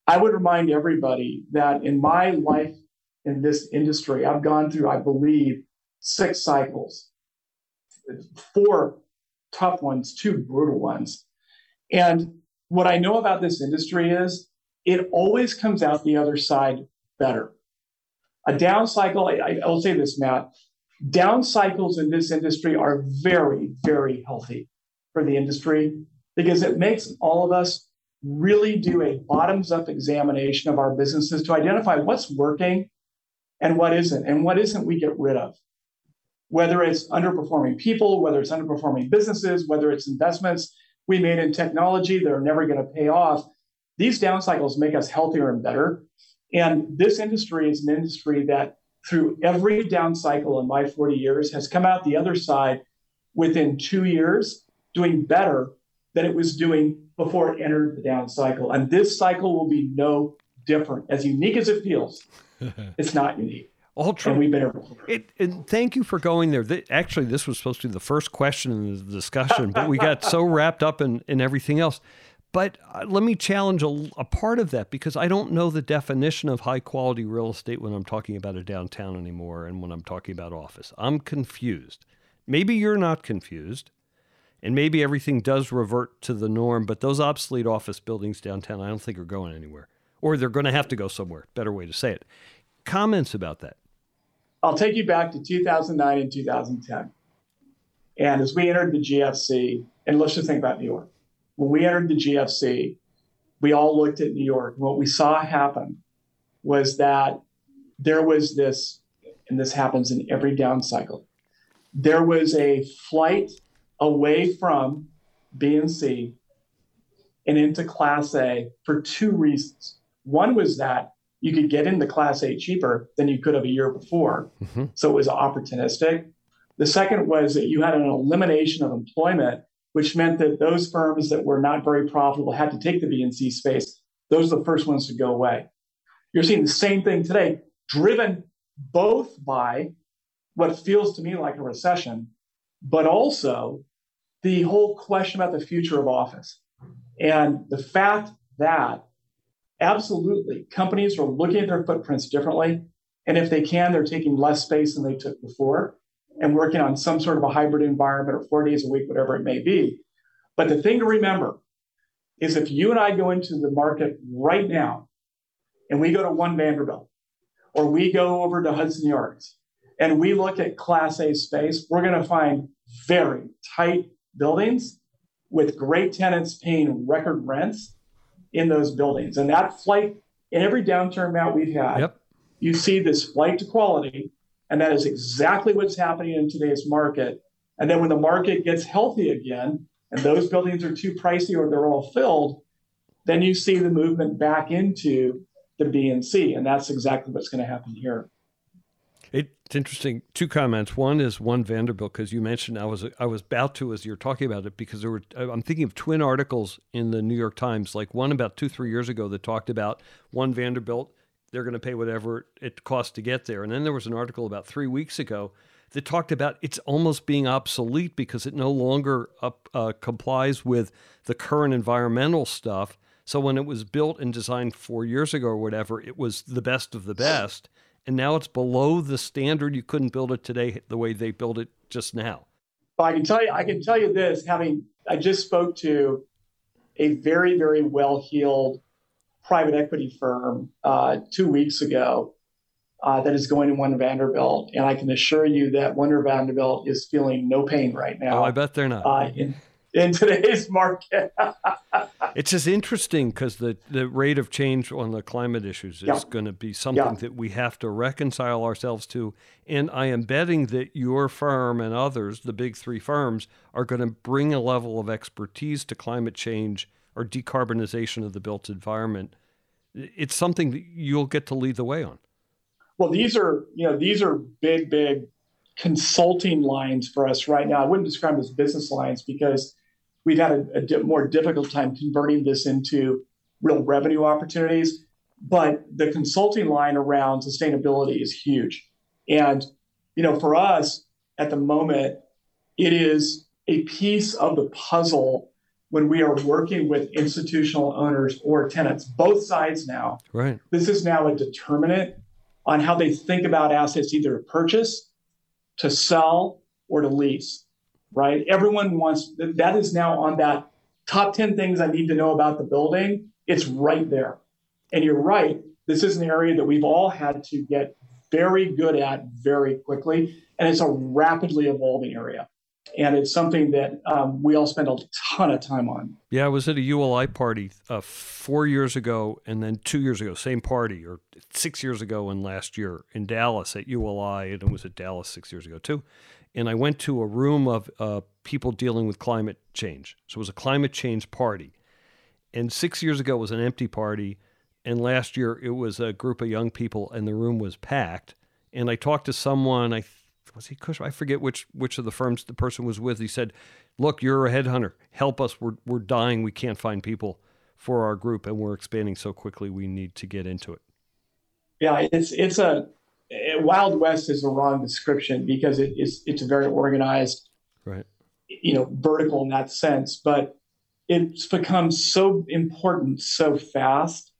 I would remind everybody that in my life in this industry, I've gone through, I believe, six cycles, four tough ones, two brutal ones. And what I know about this industry is it always comes out the other side better. A down cycle, I, I will say this, Matt, down cycles in this industry are very, very healthy for the industry because it makes all of us really do a bottoms up examination of our businesses to identify what's working and what isn't. And what isn't, we get rid of. Whether it's underperforming people, whether it's underperforming businesses, whether it's investments we made in technology that are never going to pay off, these down cycles make us healthier and better. And this industry is an industry that, through every down cycle in my 40 years, has come out the other side within two years doing better than it was doing before it entered the down cycle. And this cycle will be no different. As unique as it feels, it's not unique. All true. And been It, it, thank you for going there. actually, this was supposed to be the first question in the discussion, but we got so wrapped up in, in everything else. But uh, let me challenge a, a, part of that because I don't know the definition of high quality real estate when I'm talking about a downtown anymore and when I'm talking about office. I'm confused. Maybe you're not confused. And maybe everything does revert to the norm, but those obsolete office buildings downtown, I don't think are going anywhere. Or they're going to have to go somewhere. Better way to say it. Comments about that? I'll take you back to 2009 and 2010. And as we entered the GFC, and let's just think about New York. When we entered the GFC, we all looked at New York. What we saw happen was that there was this, and this happens in every down cycle, there was a flight away from B and C and into Class A for two reasons. One was that you could get into Class A cheaper than you could have a year before. Mm-hmm. So it was opportunistic. The second was that you had an elimination of employment, which meant that those firms that were not very profitable had to take the B and C space. Those are the first ones to go away. You're seeing the same thing today, driven both by what feels to me like a recession, but also the whole question about the future of office and the fact that absolutely companies are looking at their footprints differently. And if they can, they're taking less space than they took before and working on some sort of a hybrid environment or four days a week, whatever it may be. But the thing to remember is if you and I go into the market right now and we go to One Vanderbilt or we go over to Hudson Yards and we look at Class A space, we're going to find very tight buildings with great tenants paying record rents in those buildings. And that flight, in every downturn Matt we've had, yep. you see this flight to quality. And that is exactly what's happening in today's market. And then when the market gets healthy again, and those buildings are too pricey or they're all filled, then you see the movement back into the B and C. And that's exactly what's going to happen here. It's interesting. Two comments. One is one Vanderbilt because you mentioned I was I was about to as you're talking about it because there were I'm thinking of twin articles in the New York Times, like one about two three years ago that talked about one Vanderbilt. They're going to pay whatever it costs to get there, and then there was an article about three weeks ago that talked about it's almost being obsolete because it no longer up, uh, complies with the current environmental stuff. So when it was built and designed four years ago or whatever, it was the best of the best and now it's below the standard. You couldn't build it today the way they built it just now. Well, I can tell you, I can tell you this. Having I just spoke to a very, very well-heeled private equity firm uh, two weeks ago, uh, that is going to One Vanderbilt, and I can assure you that One Vanderbilt is feeling no pain right now. Oh, I bet they're not. Uh, in, in today's market. it's just interesting because the, the rate of change on the climate issues is yeah. going to be something yeah. that we have to reconcile ourselves to. And I am betting that your firm and others, the big three firms, are going to bring a level of expertise to climate change or decarbonization of the built environment. It's something that you'll get to lead the way on. Well, these are you know these are big, big consulting lines for us right now. I wouldn't describe them as business lines because we've had a, a di- more difficult time converting this into real revenue opportunities. But the consulting line around sustainability is huge. And, you know, for us at the moment, it is a piece of the puzzle when we are working with institutional owners or tenants, both sides now. Right. This is now a determinant on how they think about assets either to purchase, to sell, or to lease right? Everyone wants that is now on that top 10 things I need to know about the building. It's right there. And you're right. This is an area that we've all had to get very good at very quickly. And it's a rapidly evolving area. And it's something that um, we all spend a ton of time on. Yeah, I was at a ULI party uh, four years ago and then two years ago, same party, or six years ago and last year in Dallas at ULI. And it was at Dallas six years ago too and I went to a room of uh, people dealing with climate change. So it was a climate change party. And six years ago, it was an empty party. And last year, it was a group of young people, and the room was packed. And I talked to someone, I was he Cush? I forget which which of the firms the person was with. He said, "Look, you're a headhunter. Help us. We're we're dying. We can't find people for our group, and we're expanding so quickly. We need to get into it." Yeah, it's it's a Wild West is a wrong description because it is it's a very organized, right? You know, vertical in that sense, but it's become so important so fast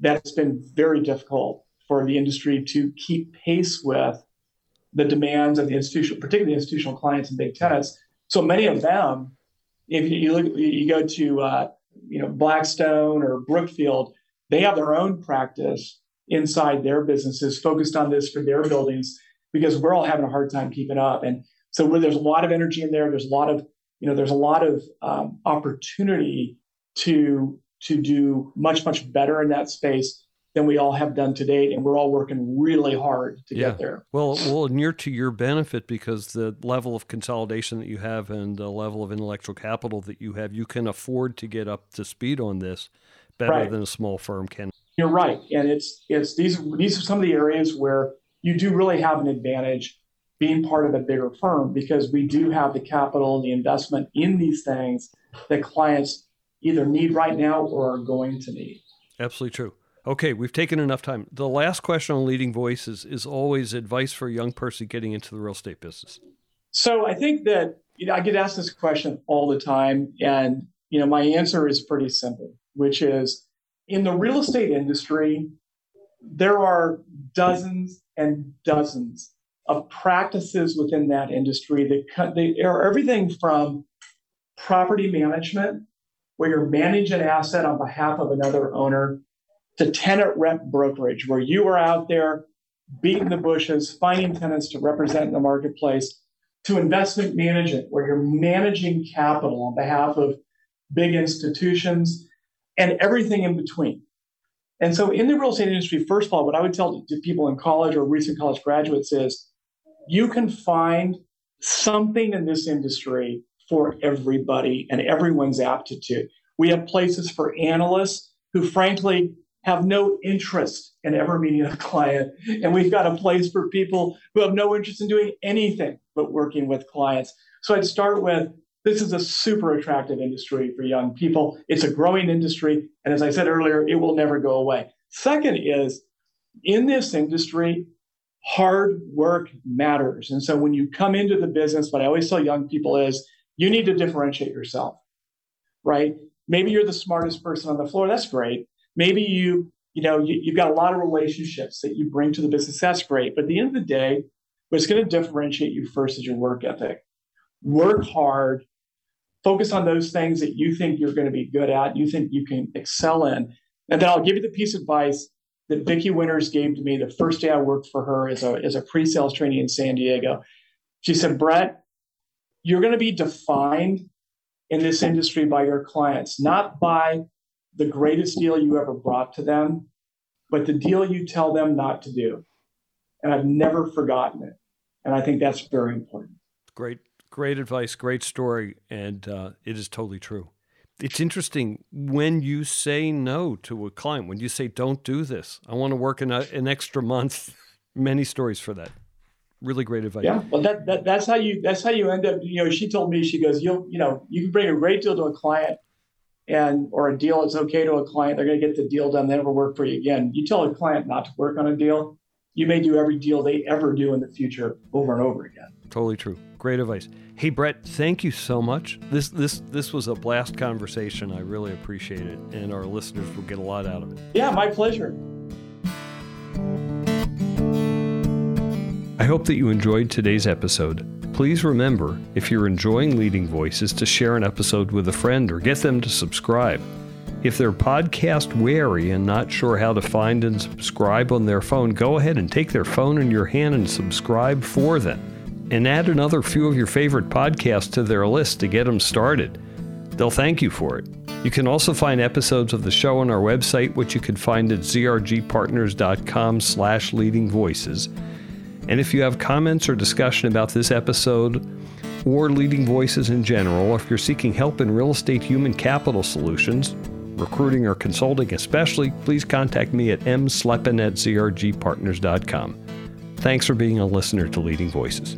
that it's been very difficult for the industry to keep pace with the demands of the institutional, particularly institutional clients and big tenants. So many of them, if you look, you go to uh, you know Blackstone or Brookfield, they have their own practice inside their businesses focused on this for their buildings because we're all having a hard time keeping up. And so where there's a lot of energy in there, there's a lot of you know there's a lot of um, opportunity to to do much much better in that space than we all have done to date, and we're all working really hard to yeah. get there. Well, well, near to your benefit because the level of consolidation that you have and the level of intellectual capital that you have, you can afford to get up to speed on this better right. than a small firm can. You're right, and it's it's these these are some of the areas where you do really have an advantage being part of a bigger firm because we do have the capital and the investment in these things that clients either need right now or are going to need. Absolutely true. Okay, we've taken enough time. The last question on leading voices is always advice for a young person getting into the real estate business. So I think that you know I get asked this question all the time, and you know my answer is pretty simple, which is in the real estate industry, there are dozens and dozens of practices within that industry that they are everything from property management, where you're managing an asset on behalf of another owner, to tenant rep brokerage, where you are out there beating the bushes, finding tenants to represent in the marketplace, to investment management, where you're managing capital on behalf of big institutions and everything in between. And so, in the real estate industry, first of all, what I would tell to people in college or recent college graduates is you can find something in this industry for everybody and everyone's aptitude. We have places for analysts who, frankly, have no interest in ever meeting a client. And we've got a place for people who have no interest in doing anything but working with clients. So I'd start with this is a super attractive industry for young people. It's a growing industry. And as I said earlier, it will never go away. Second is in this industry, hard work matters. And so when you come into the business, what I always tell young people is you need to differentiate yourself, right? Maybe you're the smartest person on the floor. That's great. Maybe you, you know, you, you've got a lot of relationships that you bring to the business. That's great. But at the end of the day, what's going to differentiate you first is your work ethic. Work hard, focus on those things that you think you're going to be good at, you think you can excel in. And then I'll give you the piece of advice that Vicki Winters gave to me the first day I worked for her as a, as a pre sales trainee in San Diego. She said, Brett, you're going to be defined in this industry by your clients, not by the greatest deal you ever brought to them, but the deal you tell them not to do. And I've never forgotten it. And I think that's very important. Great, great advice, great story. And uh, it is totally true. It's interesting when you say no to a client, when you say, don't do this, I want to work an, an extra month. Many stories for that really great advice. Yeah, well, that, that that's how you that's how you end up. You know, she told me she goes, you'll you know you can bring a great deal to a client, and or a deal is okay to a client. They're going to get the deal done. They never work for you again. You tell a client not to work on a deal, you may do every deal they ever do in the future over and over again. Totally true. Great advice. Hey Brett, thank you so much. This this this was a blast conversation. I really appreciate it, and our listeners will get a lot out of it. Yeah, my pleasure. I hope that you enjoyed today's episode. Please remember, if you're enjoying Leading Voices, to share an episode with a friend or get them to subscribe. If they're podcast wary and not sure how to find and subscribe on their phone, go ahead and take their phone in your hand and subscribe for them. And add another few of your favorite podcasts to their list to get them started. They'll thank you for it. You can also find episodes of the show on our website, which you can find at zrgpartners.com slash leading voices. And if you have comments or discussion about this episode or leading voices in general, or if you're seeking help in real estate human capital solutions, recruiting or consulting especially, please contact me at mslepin at zrgpartners.com. Thanks for being a listener to Leading Voices.